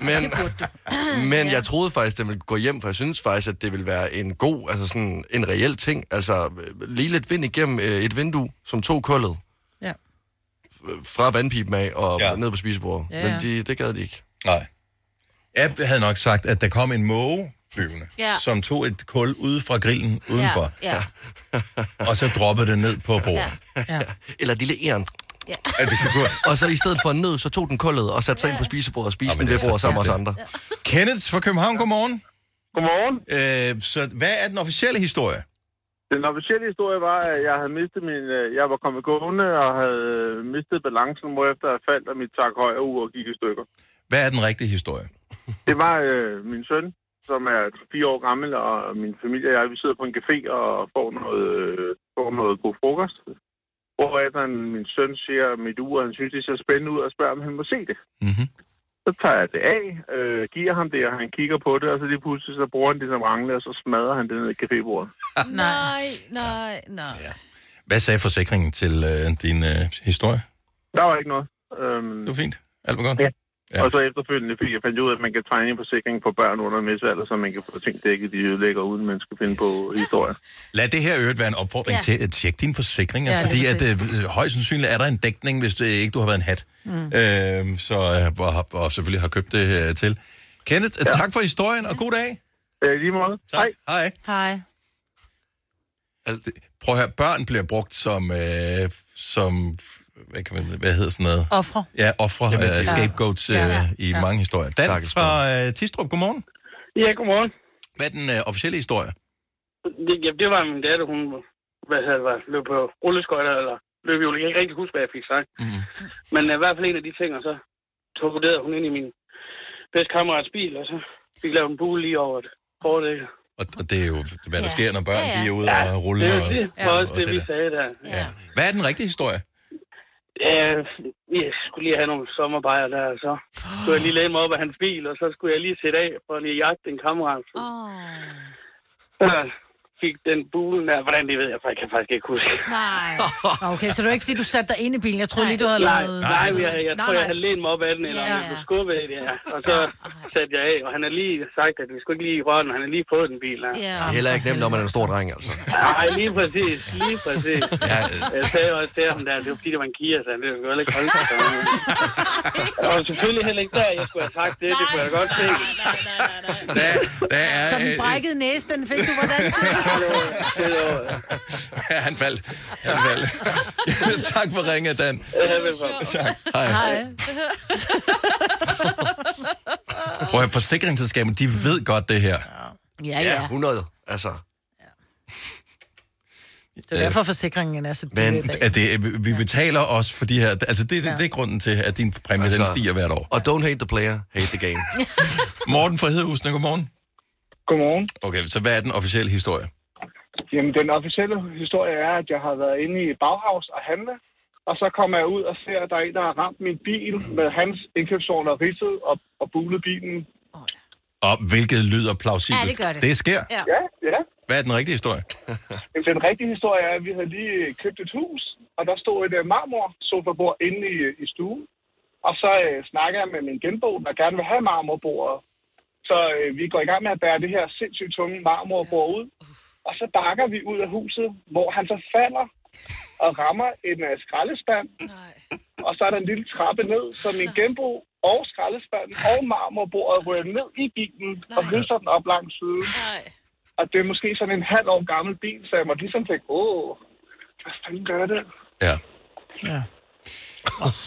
men, men jeg troede faktisk, det ville gå hjem, for jeg synes faktisk, at det ville være en god, altså sådan en reel ting. Altså øh, lige lidt vind igennem øh, et vindue, som tog kullet Ja. fra vandpipen af og Ja. ja. ned på spisebordet. Ja, Ja, ja. Men de, det gad de ikke. Nej. Jeg havde nok sagt, at der kom en måge flyvende, Ja. som tog et kul ude fra grillen udenfor, Ja. og så droppede det ned på bordet. Ja. Eller lille æren. Ja. Det skulle... Og så i stedet for nød, så tog den kullet og satte sig ind på spisebordet og spiste men den det er ved bordet så sammen med os andre. Kenneth fra København, godmorgen. Godmorgen. Øh, så hvad er den officielle historie? Den officielle historie var, at jeg havde mistet min... øh, Jeg var kommet gående og havde øh, mistet balancen, hvorefter jeg faldt, og mit tak højre ur gik i stykker. Hvad er den rigtige historie? Det var øh, min søn, som er fire år gammel, og min familie og jeg, vi sidder på en café og får noget, øh, får noget god frokost. Hvorefter min søn siger mit ur, han synes, det ser spændende ud, og spørger, om han må se det. Mm-hmm. Så tager jeg det af, øh, giver ham det, og han kigger på det, og så lige pludselig så bruger han det som rangle, og så smadrer han det ned i cafébordet. Nej, nej, nej. Ja. Hvad sagde forsikringen til øh, din øh, historie? Der var ikke noget. Øhm, Det var fint. Alt var godt. Ja. Ja. Og så efterfølgende fik jeg fandt ud af, at man kan tegne en forsikring på børn under en vis alder, så man kan få ting dækket, de ødelægger, uden man skal finde på historier. Lad det her øvrigt være en opfordring Ja. ja. til at tjekke dine forsikringer, Ja, ja, fordi at, øh, højst sandsynligt er der en dækning, hvis det ikke du har været en hat. Mm. Øh, så, øh, og, har- og selvfølgelig har købt det øh, til. Kenneth, ja. tak for historien, og god dag. Øh, lige måde. Tak. Hej. Hej. Hej. Prøv at høre, børn bliver brugt som, øh, som hvad, kan man, hvad hedder sådan noget? Offre. Ja, offre, Jamen, uh, det- scapegoats uh, Ja. ja. i Ja. mange historier. Dan Stakkels fra uh, Tistrup, godmorgen. Ja, godmorgen. Hvad er den uh, officielle historie? Det, ja, det var min datter, hun hvad hedder det, var, løb på rulleskøjter, eller løb jo, jeg kan ikke rigtig huske, hvad jeg fik sagt. Mm. Men uh, i hvert fald en af de ting, og så torpederede hun ind i min bedste kammerats bil, og så fik lavet en bule lige over et fordæk. Og, og det er jo, hvad der Ja. sker, når børn Ja, ja. de er ude Ja, og rulle. det, og, det var også og det, vi der. sagde der. Ja. Hvad er den rigtige historie? Ja, jeg skulle lige have nogle sommerbejer der, og så skulle jeg lige læne mig op af hans bil, og så skulle jeg lige sætte af for at lige jagte en kammerat. Oh. Ja, fik den bulen der. Hvordan det ved jeg, faktisk- jeg kan faktisk ikke huske. Nej. Okay, så det var ikke, fordi du satte dig ind i bilen. Jeg troede lige, du havde nej, lavet... nej, nej, jeg, jeg tror, jeg havde lænet mig op ad den, eller Ja, ja, jeg ja. skulle skubbe af det, ja. Og så satte jeg af, og han har lige sagt, at vi skulle ikke lige røre den. Han har lige fået den bil her. Ja. Det er heller ikke nemt, når man er en stor dreng, altså. Nej, lige præcis, lige præcis. Jeg sagde også til ham der, det var fordi, det var en Kia, så det kunne jo ikke holde sig. Og selvfølgelig heller ikke der, jeg skulle have sagt det, det kunne jeg godt se. Der, der er... Så den øh, brækkede næse, den fik du hvordan til? Ja, han faldt. Han faldt. tak for ringet, Dan. Ja, velkommen. Tak. Hej. Prøv at forsikringsselskaberne, de ved godt det her. Ja, Ja, 100. Altså, Det er derfor, forsikringen er så dyr Men at det, vi betaler også for de her... Altså, det, det, det er grunden til, at din præmie altså, den stiger hvert år. Og don't hate the player, hate the game. Morten fra Hedehusene, godmorgen. Godmorgen. Okay, så hvad er den officielle historie? Jamen, den officielle historie er, at jeg har været inde i Bauhaus og handle, og så kommer jeg ud og ser, at der er en, der har ramt min bil med hans indkøbsvogn og ridset og, og bulet bilen. Og hvilket lyder plausibelt. Ja, det gør det. Det sker. Ja, ja. ja. Hvad er den rigtige historie? Jamen, Den rigtige historie er, at vi havde lige købt et hus, og der stod et uh, marmor sofabord inde i, i stuen. Og så uh, snakker jeg med min genbo, der gerne vil have marmorbordet. Så uh, vi går i gang med at bære det her sindssygt tunge marmorbord ud. Og så bakker vi ud af huset, hvor han så falder og rammer en uh, skraldespand. Og så er der en lille trappe ned, så min genbo og skraldespanden og marmorbordet rører ned i bilen og ridser den op langs siden. Og det er måske sådan en halv år gammel bil, så jeg måtte ligesom tænke, åh, hvad fanden gør det? Ja. Ja.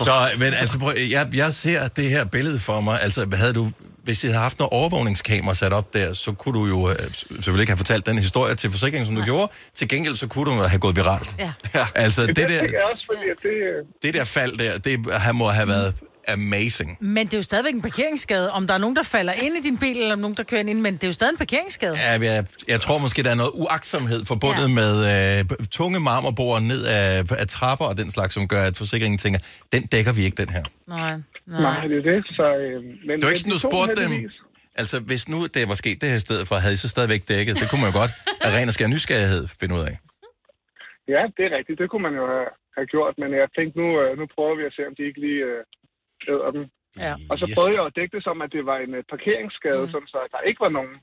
Så, men altså, prøv, jeg, jeg ser det her billede for mig. Altså, havde du, hvis jeg havde haft noget overvågningskamera sat op der, så kunne du jo øh, selvfølgelig ikke have fortalt den historie til forsikringen, som du gjorde. Til gengæld, så kunne du have gået viralt. Ja. Altså, det det der, også, fordi det... øh, det der fald der, det han må have været amazing. Men det er jo stadigvæk en parkeringsskade. Om der er nogen, der falder ind i din bil, eller om nogen, der kører ind, men det er jo stadig en parkeringsskade. Ja, jeg, jeg tror måske, der er noget uagtsomhed forbundet ja. med øh, tunge marmorbord ned af, af trapper og den slags, som gør, at forsikringen tænker, den dækker vi ikke, den her. Nej, Nej, det er det. Så, øh, men, Det var ikke sådan, du spurgte dem. Altså, hvis nu det var sket det her i stedet for, havde I så stadigvæk dækket? Det kunne man jo godt af ren og skær nysgerrighed finde ud af. Ja, det er rigtigt. Det kunne man jo have, have gjort, men jeg tænkte, nu, øh, nu prøver vi at se, om de ikke lige øh, æder dem. Ja. Og så prøvede jeg at dække det som, at det var en øh, parkeringsskade, mm. sådan så der ikke var nogen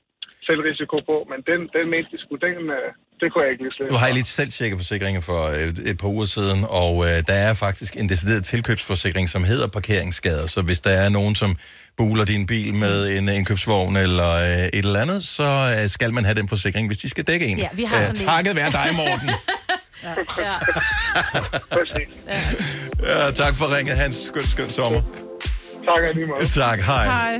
selvrisiko på, men den, den mente de skulle, den, øh, det kunne jeg ikke lige slippe. Nu har jeg lige selv tjekket forsikringer for et, et par uger siden, og øh, der er faktisk en decideret tilkøbsforsikring, som hedder parkeringsskader. Så hvis der er nogen, som buler din bil med en indkøbsvogn eller øh, et eller andet, så øh, skal man have den forsikring, hvis de skal dække en. Ja, vi har sådan en. takket være dig, Morten. Ja. ja. ja, tak for ringet. Hans skøn, skøn sommer. Tak lige meget. Tak, hej. Hej.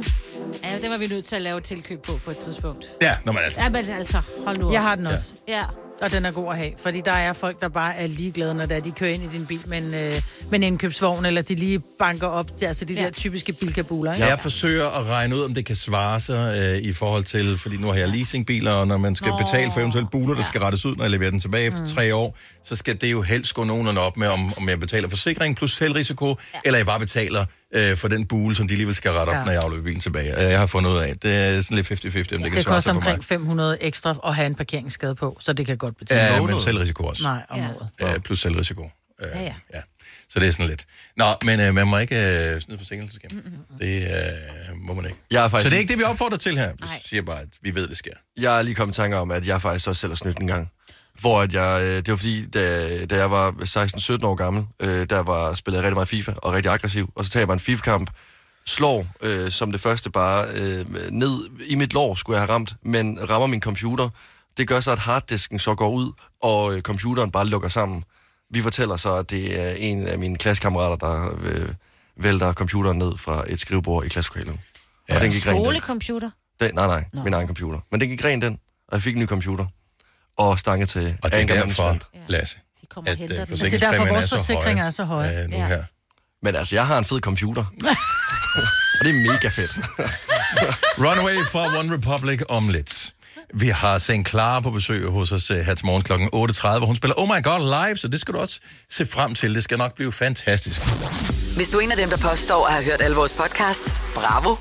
Ja, det var vi nødt til at lave et tilkøb på på et tidspunkt. Ja, når man altså... Ja, men altså, hold nu op. Jeg har den også. Ja. Og den er god at have, fordi der er folk, der bare er ligeglade, når det er, de kører ind i din bil med en, øh, med en indkøbsvogn, eller de lige banker op. Det er altså de ja. der typiske bilkabuler, ikke? Jeg forsøger at regne ud, om det kan svare sig øh, i forhold til, fordi nu har jeg leasingbiler, og når man skal Nå. betale for eventuelt buler, der skal rettes ud, når jeg leverer den tilbage efter tre år, så skal det jo helst gå nogenlunde op med, om, om jeg betaler forsikring plus selvrisiko, ja. eller jeg bare betaler øh, for den bule, som de alligevel skal rette op, Ja. når jeg afleverer bilen tilbage. Øh, Jeg har fundet ud af, det er sådan lidt 50-50, om det, kan Det svare sig for mig. omkring 500 ekstra at have en parkeringsskade på, så det kan godt betale. Ja, men selvrisiko også. Nej, om Ja. Ja, plus selvrisiko. Øh, Ja, ja. ja. Så det er sådan lidt. Nå, men øh, man må ikke øh, snyde forsikringsselskabet. Det øh, må man ikke. Jeg er faktisk... Så det er ikke det, vi opfordrer til her. Vi siger bare, at vi ved, det sker. Jeg er lige kommet i tanke om, at jeg faktisk også selv har snydt en gang. Hvor at jeg, øh, det var fordi, da, da jeg var 16-17 år gammel, øh, der var spillet rigtig meget FIFA og rigtig aggressiv. Og så tager jeg en FIFA-kamp, slår øh, som det første bare øh, ned i mit lår, skulle jeg have ramt, men rammer min computer. Det gør så, at harddisken så går ud, og øh, computeren bare lukker sammen. Vi fortæller så, at det er en af mine klassekammerater, der øh, vælter computeren ned fra et skrivebord i klasselokalet. Ja. Og den gik rent den. Skolecomputer. Den, nej, nej, min egen computer. Men den gik ren den, og jeg fik en ny computer. Og stange til Og det er derfor. Lasse, at øh, den. Men det er derfor, forsikringspræmien vores forsikringer er så høje. øh, nu Ja. her. Men altså, jeg har en fed computer. og det er mega fedt. Runaway fra One Republic om lidt. Vi har St. Clara på besøg hos os øh, her til morgen kl. 8.30. Hun spiller Oh My God live, så det skal du også se frem til. Det skal nok blive fantastisk. Hvis du er en af dem, der påstår at have hørt alle vores podcasts, bravo.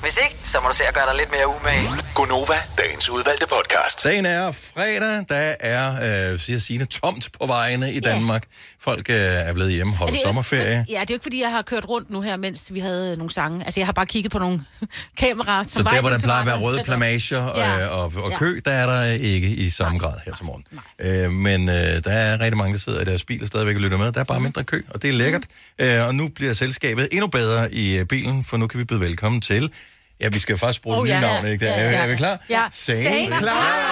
Hvis ikke, så må du se at gøre dig lidt mere umage. Gonova, dagens udvalgte podcast. Dagen er fredag, der er, øh, siger Signe, tomt på vejene i Danmark. Folk øh, er blevet hjemme, det jo ikke- sommerferie. Ja, det er jo ikke, fordi jeg har kørt rundt nu her, mens vi havde nogle sange. Altså, jeg har bare kigget på nogle kameraer. Så der, hvor der plejer at være røde plamager og, Ja. ja. og, og Ja. kø, der er der ikke i samme grad her til morgen. Øh, men øh, der er rigtig mange, der sidder i deres bil og stadigvæk lytter med. Der er bare mindre kø, og det er lækkert. Øh, og nu bliver selskabet endnu bedre i øh, bilen, for nu kan vi byde velkommen til... Ja, vi skal faktisk bruge Oh, oh, nye ja, ja. navn, ikke? Ja, Er, ja. er vi klar? Ja. Sane Sane Clara!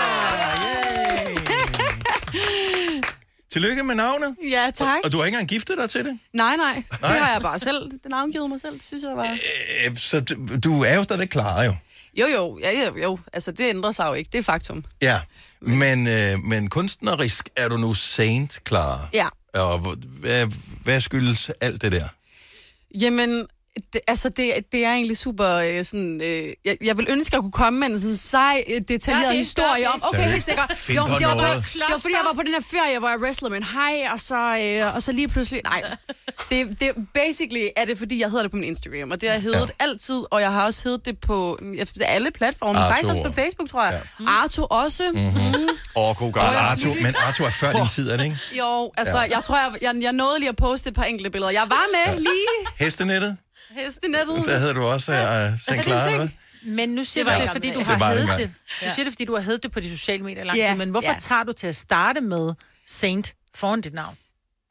Tillykke med navnet. Ja, tak. Og du har ikke engang giftet dig til det? Nej, nej. Nej. Det har jeg bare selv. Det navngivet mig selv, synes jeg var. Øh, Så du, er jo stadigvæk klar, jo. Jo, jo, ja, jo, jo. Altså, det ændrer sig jo ikke. Det er faktum. Ja, men, øh, men kunstnerisk er du nu saint, klar. Ja. Og hvad, hvad skyldes alt det der? Jamen, det, altså, det, det er egentlig super øh, sådan... Øh, jeg, jeg vil ønske, at jeg kunne komme med en sådan sej, øh, detaljeret det, historie om... Okay, helt sikkert. Jo, det var, noget. det var fordi, jeg var på den her ferie, hvor jeg wrestlede med en hej, og så, øh, og så lige pludselig... Nej, det, det, basically er det, fordi jeg hedder det på min Instagram, og det har jeg heddet ja. altid, og jeg har også heddet det på mm, alle platforme. Arthur. Faktisk også på Facebook, tror jeg. Ja. Arto også. Mhm. Mm. Åh, oh, god gang. Arthur, men Arthur er før din tid, er det ikke? Jo, altså, Ja. ja. jeg tror, jeg, jeg, jeg nåede lige at poste et par enkelte billeder. Jeg var med ja. lige Hestenettet? Hestenettet. Der hedder du også uh, Er St. det Clara, ting? Men nu siger Det du det, fordi du har Det det. Du siger det, fordi du har heddet det på de sociale medier lang tid. Men hvorfor ja. tager du til at starte med Saint foran dit navn?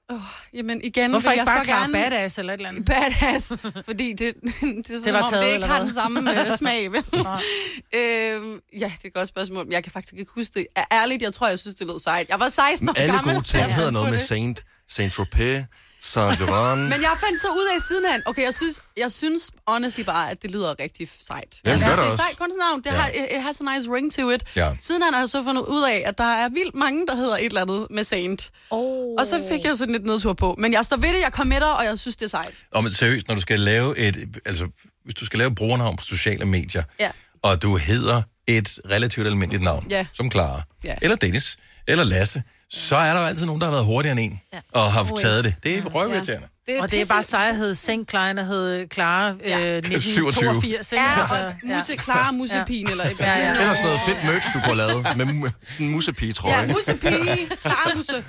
Oh, jamen igen, Hvorfor vil ikke jeg bare så klare gerne... badass eller et eller andet? Badass, fordi det, det er som var om, taget, det ikke har hvad? den samme øh, smag, vel? øhm, ja, det er et godt spørgsmål, men jeg kan faktisk ikke huske det. Ærligt, jeg tror, jeg synes, det lød sejt. Jeg var 16 år Alle gammel. gode ting hedder noget med det. Saint, Saint-Tropez, Saint-Laurent. Men jeg fandt så ud af sidenhen, okay, jeg synes, jeg synes honestly bare, at det lyder rigtig sejt. Ja, jeg det gør synes, det er også. sejt kunstnavn. Det Ja. har, it, has a nice ring to it. Ja. Sidenhen har jeg så fundet ud af, at der er vildt mange, der hedder et eller andet med Saint. Oh. Og så fik jeg sådan lidt nedtur på. Men jeg står ved det, jeg kom med dig, og jeg synes, det er sejt. Og men seriøst, når du skal lave et... Altså, hvis du skal lave brugernavn på sociale medier, Ja. og du hedder et relativt almindeligt navn, Ja. som Clara, Ja. eller Dennis, eller Lasse, så er der jo altid nogen, der har været hurtigere end en, ja. og har taget det. Det er røvirriterende. Det og det er pisse- bare sej at hedde Saint Klein hedde Clara øh, 1982. ikke? Ja, Altså, og musse, Clara Musepin, eller... Ja, ja. Eller sådan noget fedt merch, du kunne have lavet med sådan en musepige, tror Ja, jeg. musepige, Clara Musse.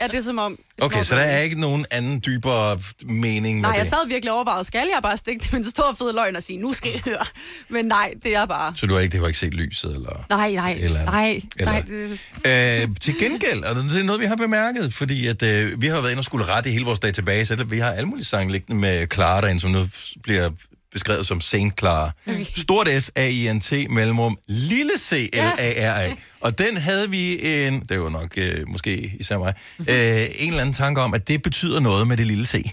Ja, det er som om... Okay, så der er ikke nogen anden dybere mening Nej, med jeg det. sad virkelig overvejet, skal jeg bare stikke det med en stor fed løgn og sige, nu skal I høre. Men nej, det er bare... Så du har ikke, det har ikke set lyset, eller... Nej, nej, Eller- nej, eller- nej. Det, Øh, til gengæld, og det er noget, vi har bemærket, fordi at, øh, vi har været inde og skulle rette i hele vores database, eller vi har alle mulige sange liggende med Clara derinde, som nu bliver beskrevet som Saint Clara. Okay. Stort S, A, I, N, T, mellemrum, lille C, L, A, R, A. Og den havde vi en, det var nok øh, måske især mig, øh, en eller anden tanke om, at det betyder noget med det lille C.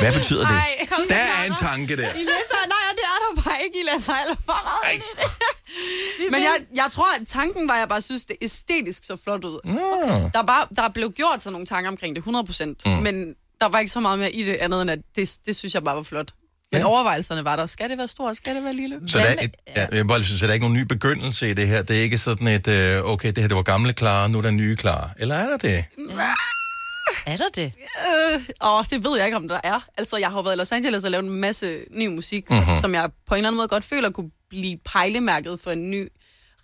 Hvad betyder det? Ej, kom der er en tanke der. I læser, nej, og det er der bare ikke. I læser heller for meget ind i det. Men jeg, jeg tror, at tanken var, at jeg bare synes, det æstetisk så flot ud. Okay. Der, er bare, der blev gjort sådan nogle tanker omkring det, 100 procent. Mm. Mm. Men der var ikke så meget mere i det andet, end at det, det synes jeg bare var flot. Men overvejelserne var der. Skal det være stort? Skal det være lille? Så der er, et, ja, jeg bare lige sige, så der er ikke nogen ny begyndelse i det her. Det er ikke sådan et, øh, okay, det her det var gamle Clara, nu er der nye Clara. Eller er der det? Er der det? Øh, åh, det ved jeg ikke, om der er. Altså, jeg har jo været i Los Angeles og lavet en masse ny musik, Mhm. mm-hmm. som jeg på en eller anden måde godt føler kunne blive pejlemærket for en ny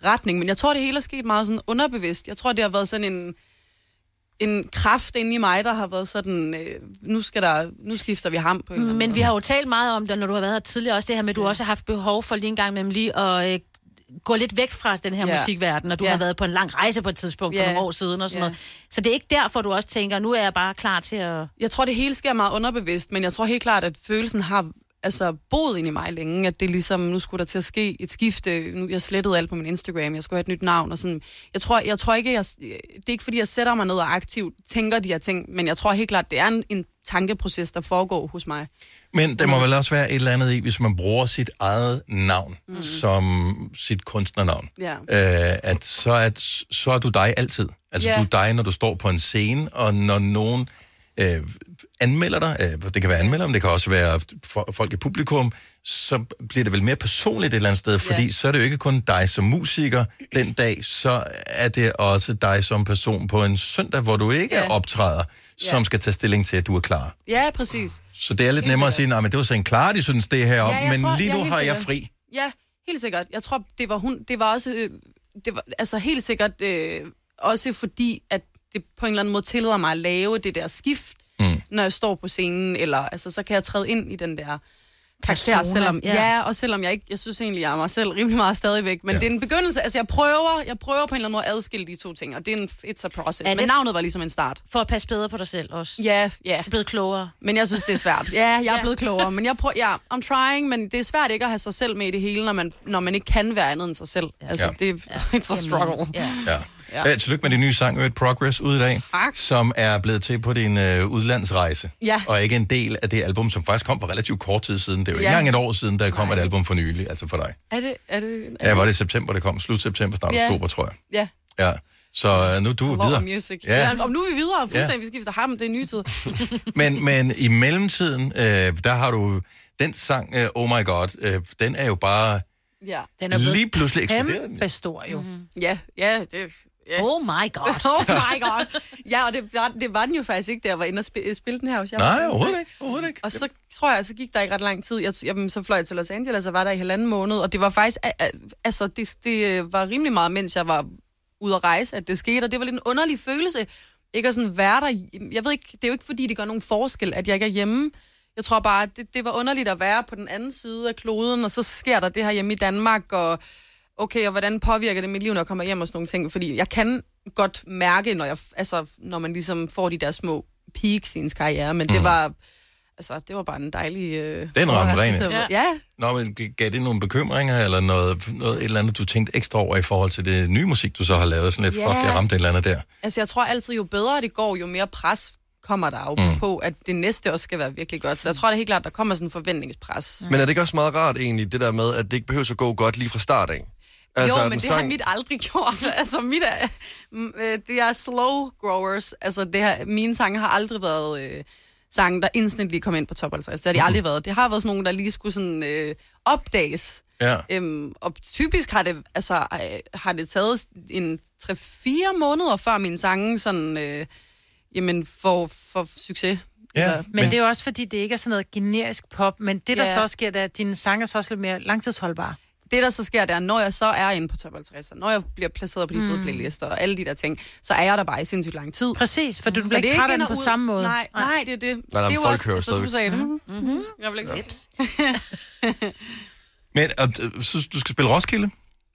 retning. Men jeg tror, det hele er sket meget sådan underbevidst. Jeg tror, det har været sådan en, en kraft inde i mig, der har været sådan, øh, nu, skal der, nu skifter vi ham på en Men vi har jo talt meget om det, når du har været her tidligere, også det her med, at du også har haft behov for lige en gang med lige at øh, gå lidt væk fra den her Ja. musikverden, og du Ja. har været på en lang rejse på et tidspunkt for Ja. nogle år siden og sådan Ja. noget. Så det er ikke derfor, du også tænker, nu er jeg bare klar til at... Jeg tror, det hele sker meget underbevidst, men jeg tror helt klart, at følelsen har altså, boet ind i mig længe, at det ligesom, nu skulle der til at ske et skifte. Nu, jeg slettede alt på min Instagram, jeg skulle have et nyt navn. Og sådan. Jeg, tror, jeg tror ikke, jeg, det er ikke fordi, jeg sætter mig ned og aktivt tænker de her ting, men jeg tror helt klart, det er en, en tankeproces, der foregår hos mig. Men der må vel også være et eller andet i, hvis man bruger sit eget navn mm. som sit kunstnernavn. Ja. Øh, at så, at så er du dig altid. Altså Ja. du er dig, når du står på en scene, og når nogen øh, anmelder dig, øh, det kan være anmelder, men det kan også være for, folk i publikum, så bliver det vel mere personligt et eller andet sted, fordi Ja. så er det jo ikke kun dig som musiker den dag, så er det også dig som person på en søndag, hvor du ikke Ja. optræder, som Ja. skal tage stilling til, at du er klar. Ja, præcis. Så det er lidt Helt nemmere at sikkert. sige, nej, men det var så en klar, de synes det her Ja, jeg men tror- lige ja, nu helt har jeg sikkert. fri. Ja, helt sikkert. Jeg tror, det var, hun, det var også... øh, Det var, altså helt sikkert øh, også fordi, at det på en eller anden måde tillader mig at lave det der skift, mm. når jeg står på scenen, eller altså, så kan jeg træde ind i den der karakter, Persona, selvom, ja. ja. ja, og selvom jeg ikke, jeg synes egentlig, jeg er mig selv rimelig meget stadigvæk, men ja. det er en begyndelse, altså jeg prøver, jeg prøver på en eller anden måde at adskille de to ting, og det er en, it's a process, det- men navnet var ligesom en start. For at passe bedre på dig selv også. Ja, ja. Du er blevet klogere. Men jeg synes, det er svært. Ja, jeg er blevet klogere. Men jeg prøver, ja, I'm trying, men det er svært ikke at have sig selv med i det hele, når man, når man ikke kan være andet end sig selv. Altså, Ja. det er it's a struggle. Ja. Ja. Ja. Ja. tillykke med din nye sang, Øget Progress, ud i dag, Tak. som er blevet til på din øh, udlandsrejse. Ja. Og ikke en del af det album, som faktisk kom for relativt kort tid siden. Det er jo ikke Ja. engang et år siden, der kom et album for nylig, altså for dig. Er det... Er det er Ja, var det i september, det kom? Slut september, start Ja. oktober, tror jeg. Ja, Ja. Så øh, nu er du Love videre. music. Ja. Ja. Om nu er vi videre, fuldstændig, Ja. vi skifter ham, det er nye tid. Men, men i mellemtiden, øh, der har du den sang, øh, Oh My God, øh, den er jo bare Ja. Den er lige pludselig eksploderet. kæmpe stor jo. Mhm. Mm-hmm. Ja, ja, det... Ja. Oh my god. oh my god. Ja, og det var, det var den jo faktisk ikke, da jeg var inde og spille, spille den her hos jer. Nej, overhovedet ikke. Overhovedet ikke. Og så tror jeg, så gik der ikke ret lang tid. Jeg, jamen, så fløj jeg til Los Angeles og var der i halvanden måned, og det var faktisk, altså, det, det var rimelig meget, mens jeg var ude at rejse, at det skete, og det var lidt en underlig følelse, ikke at sådan være der. Jeg ved ikke, det er jo ikke, fordi det gør nogen forskel, at jeg ikke er hjemme. Jeg tror bare, det, det var underligt at være på den anden side af kloden, og så sker der det her hjemme i Danmark, og okay, og hvordan påvirker det mit liv, når jeg kommer hjem og sådan nogle ting? Fordi jeg kan godt mærke, når, jeg, altså, når man ligesom får de der små peaks i ens karriere, men det Mhm. var, altså, det var bare en dejlig... Øh, Den ramte rene. Ja. Nå, men gav det nogle bekymringer, eller noget, noget et eller andet, du tænkte ekstra over i forhold til det nye musik, du så har lavet? Sådan lidt, Ja. fuck, jeg ramte et eller andet der. Altså, jeg tror altid, jo bedre det går, jo mere pres kommer der jo Mm. mm. på, at det næste også skal være virkelig godt. Så jeg tror det er helt klart, der kommer sådan en forventningspres. Men er det ikke også meget rart egentlig, det der med, at det ikke behøver at gå godt lige fra start af? Altså, jo, men det sang- har mit aldrig gjort. altså, mit er, øh, det er slow growers. Altså, det her, mine sange har aldrig været øh, sange, der instantly kom ind på top 50. Det har de aldrig været. Det har været sådan nogle, der lige skulle sådan øh, opdages. Ja. Øhm, og typisk har det, altså, øh, har det taget en 3-4 måneder, før mine sange sådan, øh, jamen, får, får succes. Ja, Men, men det er jo også, fordi det ikke er sådan noget generisk pop, men det, der Ja. så også sker, det er, at dine sange er så også lidt mere langtidsholdbare. Det, der så sker, det er, når jeg så er inde på top 50, og når jeg bliver placeret på de fede Mm. playlister og alle de der ting, så er jeg der bare i sindssygt lang tid. Præcis, for du Så bliver det ikke træt af den på ud. samme måde. Nej, nej, det er det. nej, det er jo folk også, hører altså, du sagde det. Mm-hmm. Jeg vil ikke Tips. Men og, øh, så du skal spille Roskilde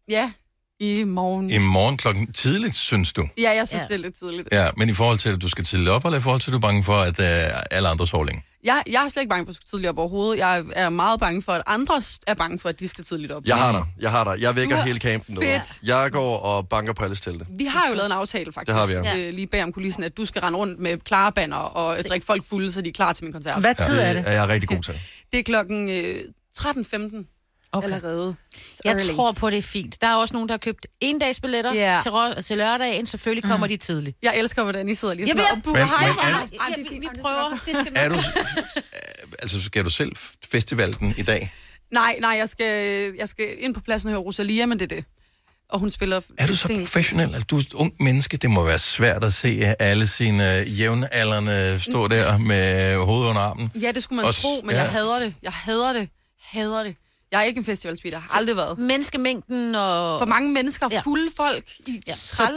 Ja, i morgen. i morgen klokken tidligt, synes du? Ja, jeg synes, ja. det er lidt tidligt. Ja, men i forhold til, at du skal tidligt op, eller i forhold til, at du er bange for, at uh, alle andre sover længe? Jeg, jeg er slet ikke bange for at skulle tidligt op overhovedet. Jeg er meget bange for, at andre er bange for, at de skal tidligt op. Jeg har dig. Jeg har dig. Jeg vækker Du har- hele campen nu. Fedt. Jeg går og banker på alles telte. Vi har jo lavet en aftale, faktisk. Det har vi, ja. øh, lige bag om kulissen, at du skal rende rundt med klare banner og øh, drikke folk fulde, så de er klar til min koncert. Hvad tid er det? er jeg rigtig god til. Det er klokken øh, 13.15 okay. allerede. It's Jeg early. tror på, det er fint. Der er også nogen, der har købt en dags billetter Ja. til, rå- til lørdagen. Selvfølgelig kommer de tidligt. Jeg elsker, hvordan I sidder lige Jamen, sådan jeg- og hej, hej. Ja, vi, prøver. Det skal Er du, altså, skal du selv f- festivalden i dag? Nej, nej, jeg skal, jeg skal ind på pladsen og høre Rosalia, men det er det. Og hun spiller... Er du så professionel? Altså, du er et ung menneske. Det må være svært at se alle sine jævnaldrende stå der med hovedet under armen. Ja, det skulle man Også- tro, men ja. jeg hader det. Jeg hader det. Hader det. Jeg er ikke en festivalspeeder. Har aldrig været. Menneskemængden og... For mange mennesker, Ja. fulde folk i ja. Så,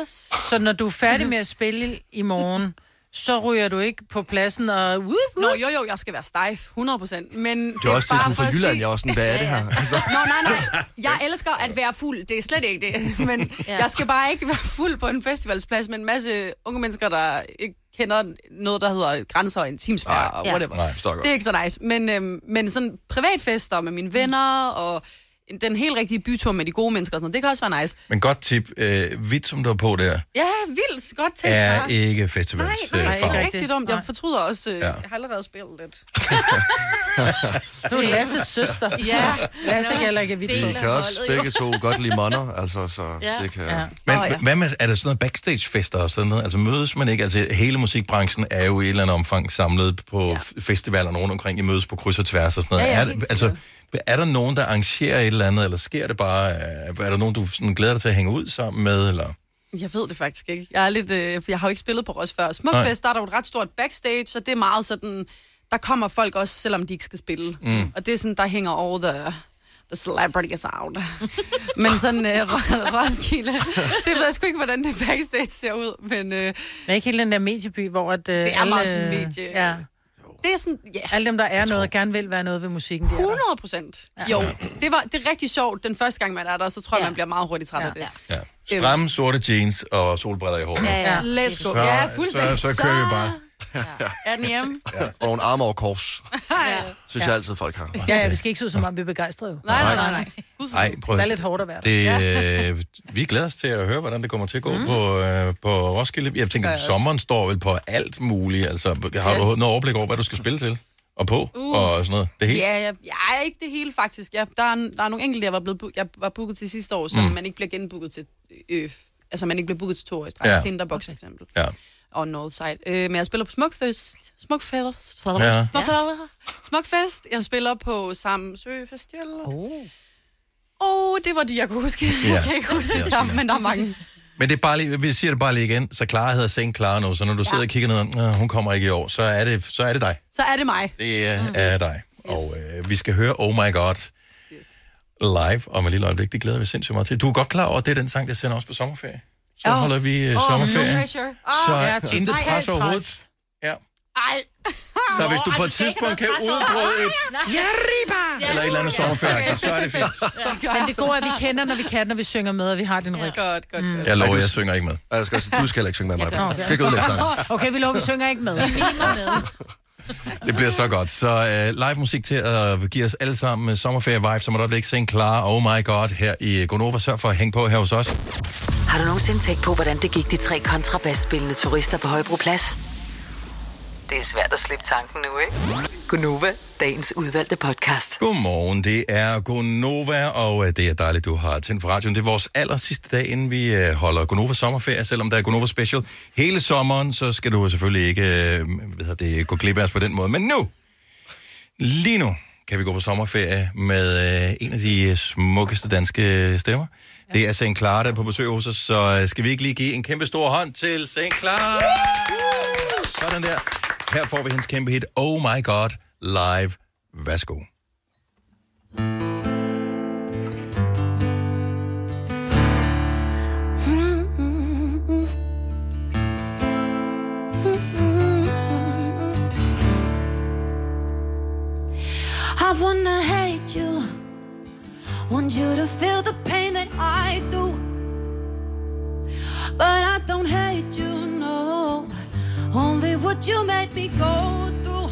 så når du er færdig med at spille i morgen, så ryger du ikke på pladsen og... Uh, uh. Nå, jo, jo, jeg skal være stejf, 100 procent. Men Det er også det, du for fra at Jylland. sige- Jeg er også sådan, hvad er det her? Altså, Nå, nej, nej. Jeg elsker at være fuld. Det er slet ikke det. Men ja. jeg skal bare ikke være fuld på en festivalsplads med en masse unge mennesker, der ikke kender noget, der hedder grænser og intimsfære og whatever. Nej, det er ikke så nice. Men, øhm, men sådan privatfester med mine venner og den helt rigtige bytur med de gode mennesker og sådan noget. Det kan også være nice. Men godt tip. Øh, hvidt, som du er på der, Ja, vildt godt tænkt. er Clara. ikke festivals Nej, nej, øh, ikke rigtig dumt. Jeg fortryder også, øh, Ja. jeg har allerede spillet lidt. Du er Lasses søster. Ja. Lasse kan heller ikke vidt Vi kan også begge to godt lide monner, altså, så Ja. det kan... Ja. Men oh, ja. hvad med, er der sådan noget backstage-fester og sådan noget? Altså mødes man ikke? Altså hele musikbranchen er jo i et eller andet omfang samlet på ja. festivaler rundt omkring. I mødes på kryds og tværs og sådan noget. Ja, ja, er, altså, er der nogen, der arrangerer et eller andet, eller sker det bare? Er, er der nogen, du sådan glæder dig til at hænge ud sammen med? Eller? Jeg ved det faktisk ikke. Jeg, er lidt, øh, for jeg har jo ikke spillet på Ros før. Smukfest, der er der jo et ret stort backstage, så det er meget sådan... Der kommer folk også, selvom de ikke skal spille. Mm. Og det er sådan, der hænger over the, the celebrities out. men sådan øh, Ro- Roskilde, det ved jeg sgu ikke, hvordan det backstage ser ud. Men øh, Det er ikke helt den der medieby, hvor at, øh, det er meget sådan medie. Ja. Det er sådan, ja. Alle dem, der er noget og gerne vil være noget ved musikken, de er der. 100 procent. Jo, det, var, det er rigtig sjovt. Den første gang, man er der, så tror jeg, man bliver meget hurtigt træt af det. Ja. Stramme sorte jeans og solbriller i håret. Ja, ja. Let's go. Så, Ja, fuldstændig. Så, så kører vi bare. Er den hjemme? Ja. Og nogle arme over kors, ja. synes jeg altid, folk har. Ja, ja, vi skal ikke se ud som om, vi er begejstrede. Nej, nej, nej, nej. Ej, prøv Det er lidt hårdt at være det, øh, vi glæder os til at høre, hvordan det kommer til at gå mm. på, øh, på Roskilde. Jeg tænker, at jeg sommeren står vel på alt muligt. Altså, har du Ja. noget overblik over, hvad du skal spille til? Og på? Uh. Og sådan noget? Det hele? Ja, jeg, jeg er ikke det hele faktisk. Jeg, der, er, der er nogle enkelte, jeg var, blevet, jeg var booket til sidste år, som Mm. man ikke bliver genbooket til. Øh, altså, man ikke bliver booket til to år i streg. Ja. Ja. Tinderbox for eksempel. Ja. Og Northside. Øh, men jeg spiller på Smukfest. Smukfest. Ja. Smukfest. Smukfest. Jeg spiller på Samsø Festival. Oh. oh, det var de, jeg kunne huske. Ja. Jeg kan ikke huske. Ja, men der er mange. Men det er bare lige, vi siger det bare lige igen, så Clara hedder Seng Clara nu, så når du ja. sidder og kigger ned, "Nå, hun kommer ikke i år, så er det, så er det dig. Så er det mig. Det er, er dig. Og øh, vi skal høre Oh My God live om et lille øjeblik. Det glæder vi sindssygt meget til. Du er godt klar over, at det er den sang, der sender os på sommerferie. Så Åh. holder vi øh, sommerferie. no pressure. Åh, så ja, intet pres overhovedet. Ja. Ej. Så hvis du på et tidspunkt kan udbryde et Ja, eller et eller andet sommerferie, så er det fint. Men det gode er, at vi kender, når vi kan, når vi synger med, og vi har din ryg. Godt, godt, Mm. Jeg lover, jeg synger ikke med. Jeg skal, også- du skal heller ikke synge med mig. Du skal ikke udlægge sangen. Okay, vi lover, vi synger ikke med. Vi mimer med. Det bliver så godt. Så uh, live musik til at give os alle sammen øh, uh, sommerferie-vibe, så må du ikke sing klar. Oh my god, her i øh, Gonova. Sørg for at hænge på her hos os. Har du nogensinde tænkt på, hvordan det gik de tre kontrabasspillende turister på Højbroplads? Det er svært at slippe tanken nu, ikke? Gunova, dagens udvalgte podcast. Godmorgen, det er Gonova, og uh, det er dejligt, du har tændt for radioen. Det er vores aller sidste dag, inden vi uh, holder Gonova sommerferie, selvom der er Gonova Special. Hele sommeren, så skal du selvfølgelig ikke hvad hedder det, gå glip af os på den måde. Men nu, lige nu, kan vi gå på sommerferie med en af de smukkeste danske stemmer. Det er St. Clara, der er på besøg hos os, så skal vi ikke lige give en kæmpe stor hånd til St. Clara? Sådan der. Her får vi hendes kæmpe hit, Oh My God, live. Værsgo. I wanna hate you. Want you to feel the pain that I do. But I don't hate what you made me go through.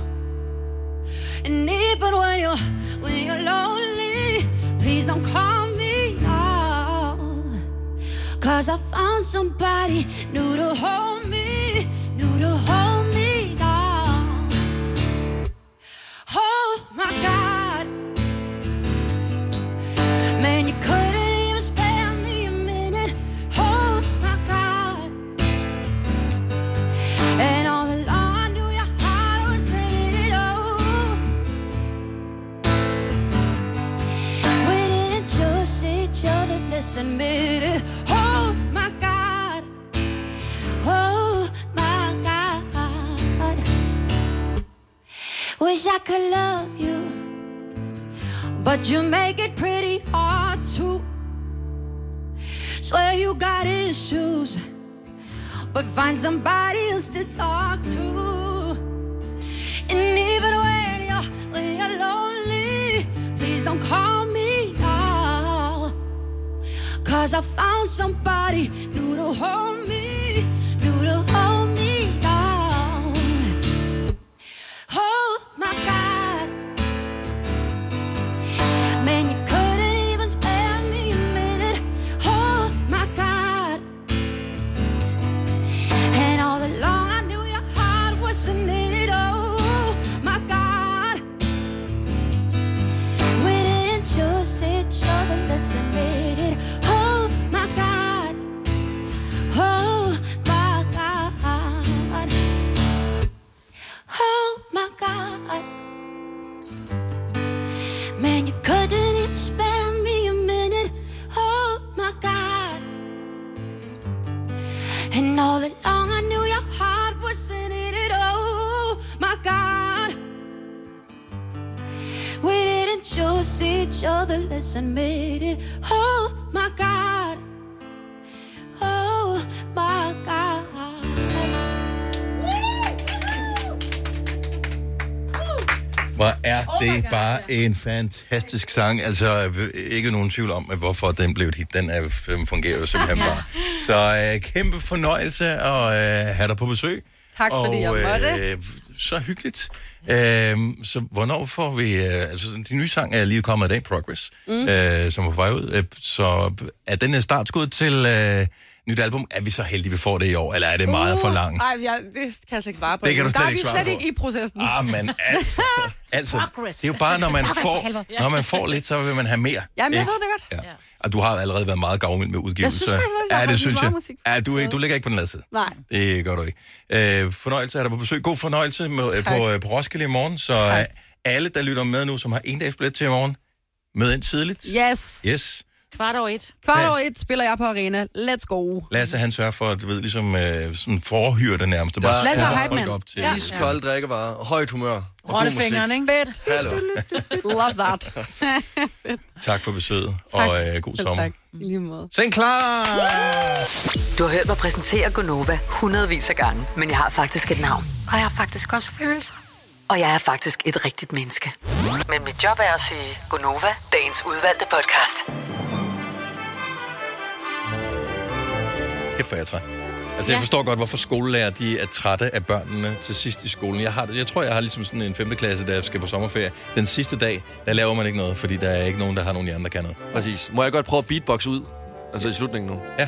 And even when you're when you're lonely, please don't call me now. Cause I found somebody new to hold me, it. Oh my God. Oh my God. Wish I could love you, but you make it pretty hard to. Swear you got issues, but find somebody else to talk to. And even when you're when you're lonely, please don't call. Cause I found somebody new to hold me, other, let's admit it. Oh my God. Oh my God. Hvor er det bare en fantastisk sang. Altså, ikke nogen tvivl om, hvorfor den blev et hit. Den er, den fungerer jo simpelthen bare. Så øh, kæmpe fornøjelse at øh, have dig på besøg. Tak, fordi jeg måtte. Øh, så hyggeligt. Øh, så hvornår får vi... Øh, altså, de nye sang er lige kommet i dag, Progress, Mm. øh, som er på vej ud. Øh, så er den startskud til øh, nyt album? Er vi så heldige, vi får det i år, eller er det meget for langt? Nej, jeg, det kan jeg slet ikke svare på. Det kan du Der slet er ikke vi svare slet på. ikke i processen. Ah, men altså, altså, det er jo bare, når man får, når man får lidt, så vil man have mere. Jamen, jeg ved det godt. Ja. Og du har allerede været meget gavmild med udgivelser. Jeg synes jeg ja, det synes jeg. musik. Ja, du, er du ligger ikke på den lade side. Nej. Det gør du ikke. Øh, fornøjelse er der på besøg. God fornøjelse med, øh, på, øh, på Roskilde i morgen. Så øh, alle, der lytter med nu, som har en dags billet til i morgen, mød ind tidligt. Yes. Yes. Kvart over et. Kvart over et spiller jeg på arena. Let's go. Lasse, han sørger for, at du ved, ligesom øh, sådan nærmest. Det Der bare Lasse er hype folk op til. Ja. Iskold drikkevarer, højt humør. Rottefingeren, ikke? Fedt. Hallo. Love that. Tak for besøget, og øh, god Selv sommer. tak. I lige måde. Seng klar! Du har hørt mig præsentere Gonova hundredvis af gange, men jeg har faktisk et navn. Og jeg har faktisk også følelser. Og jeg er faktisk et rigtigt menneske. Men mit job er at sige Gonova, dagens udvalgte podcast. Kæft, jeg træt. Altså, jeg Ja. forstår godt, hvorfor skolelærer de er trætte af børnene til sidst i skolen. Jeg, har, jeg tror, jeg har ligesom sådan en 5. klasse, der skal på sommerferie. Den sidste dag, der laver man ikke noget, fordi der er ikke nogen, der har nogen hjerne, der kan noget. Præcis. Må jeg godt prøve at beatbox ud? Altså i slutningen nu? Ja.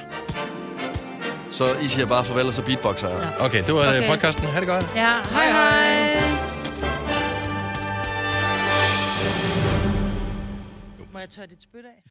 Så I siger bare farvel, og så beatboxer jeg. Okay, det var Okay. okay. podcasten. Ha' det godt. Ja, hej hej. Må jeg tørre dit spyt af?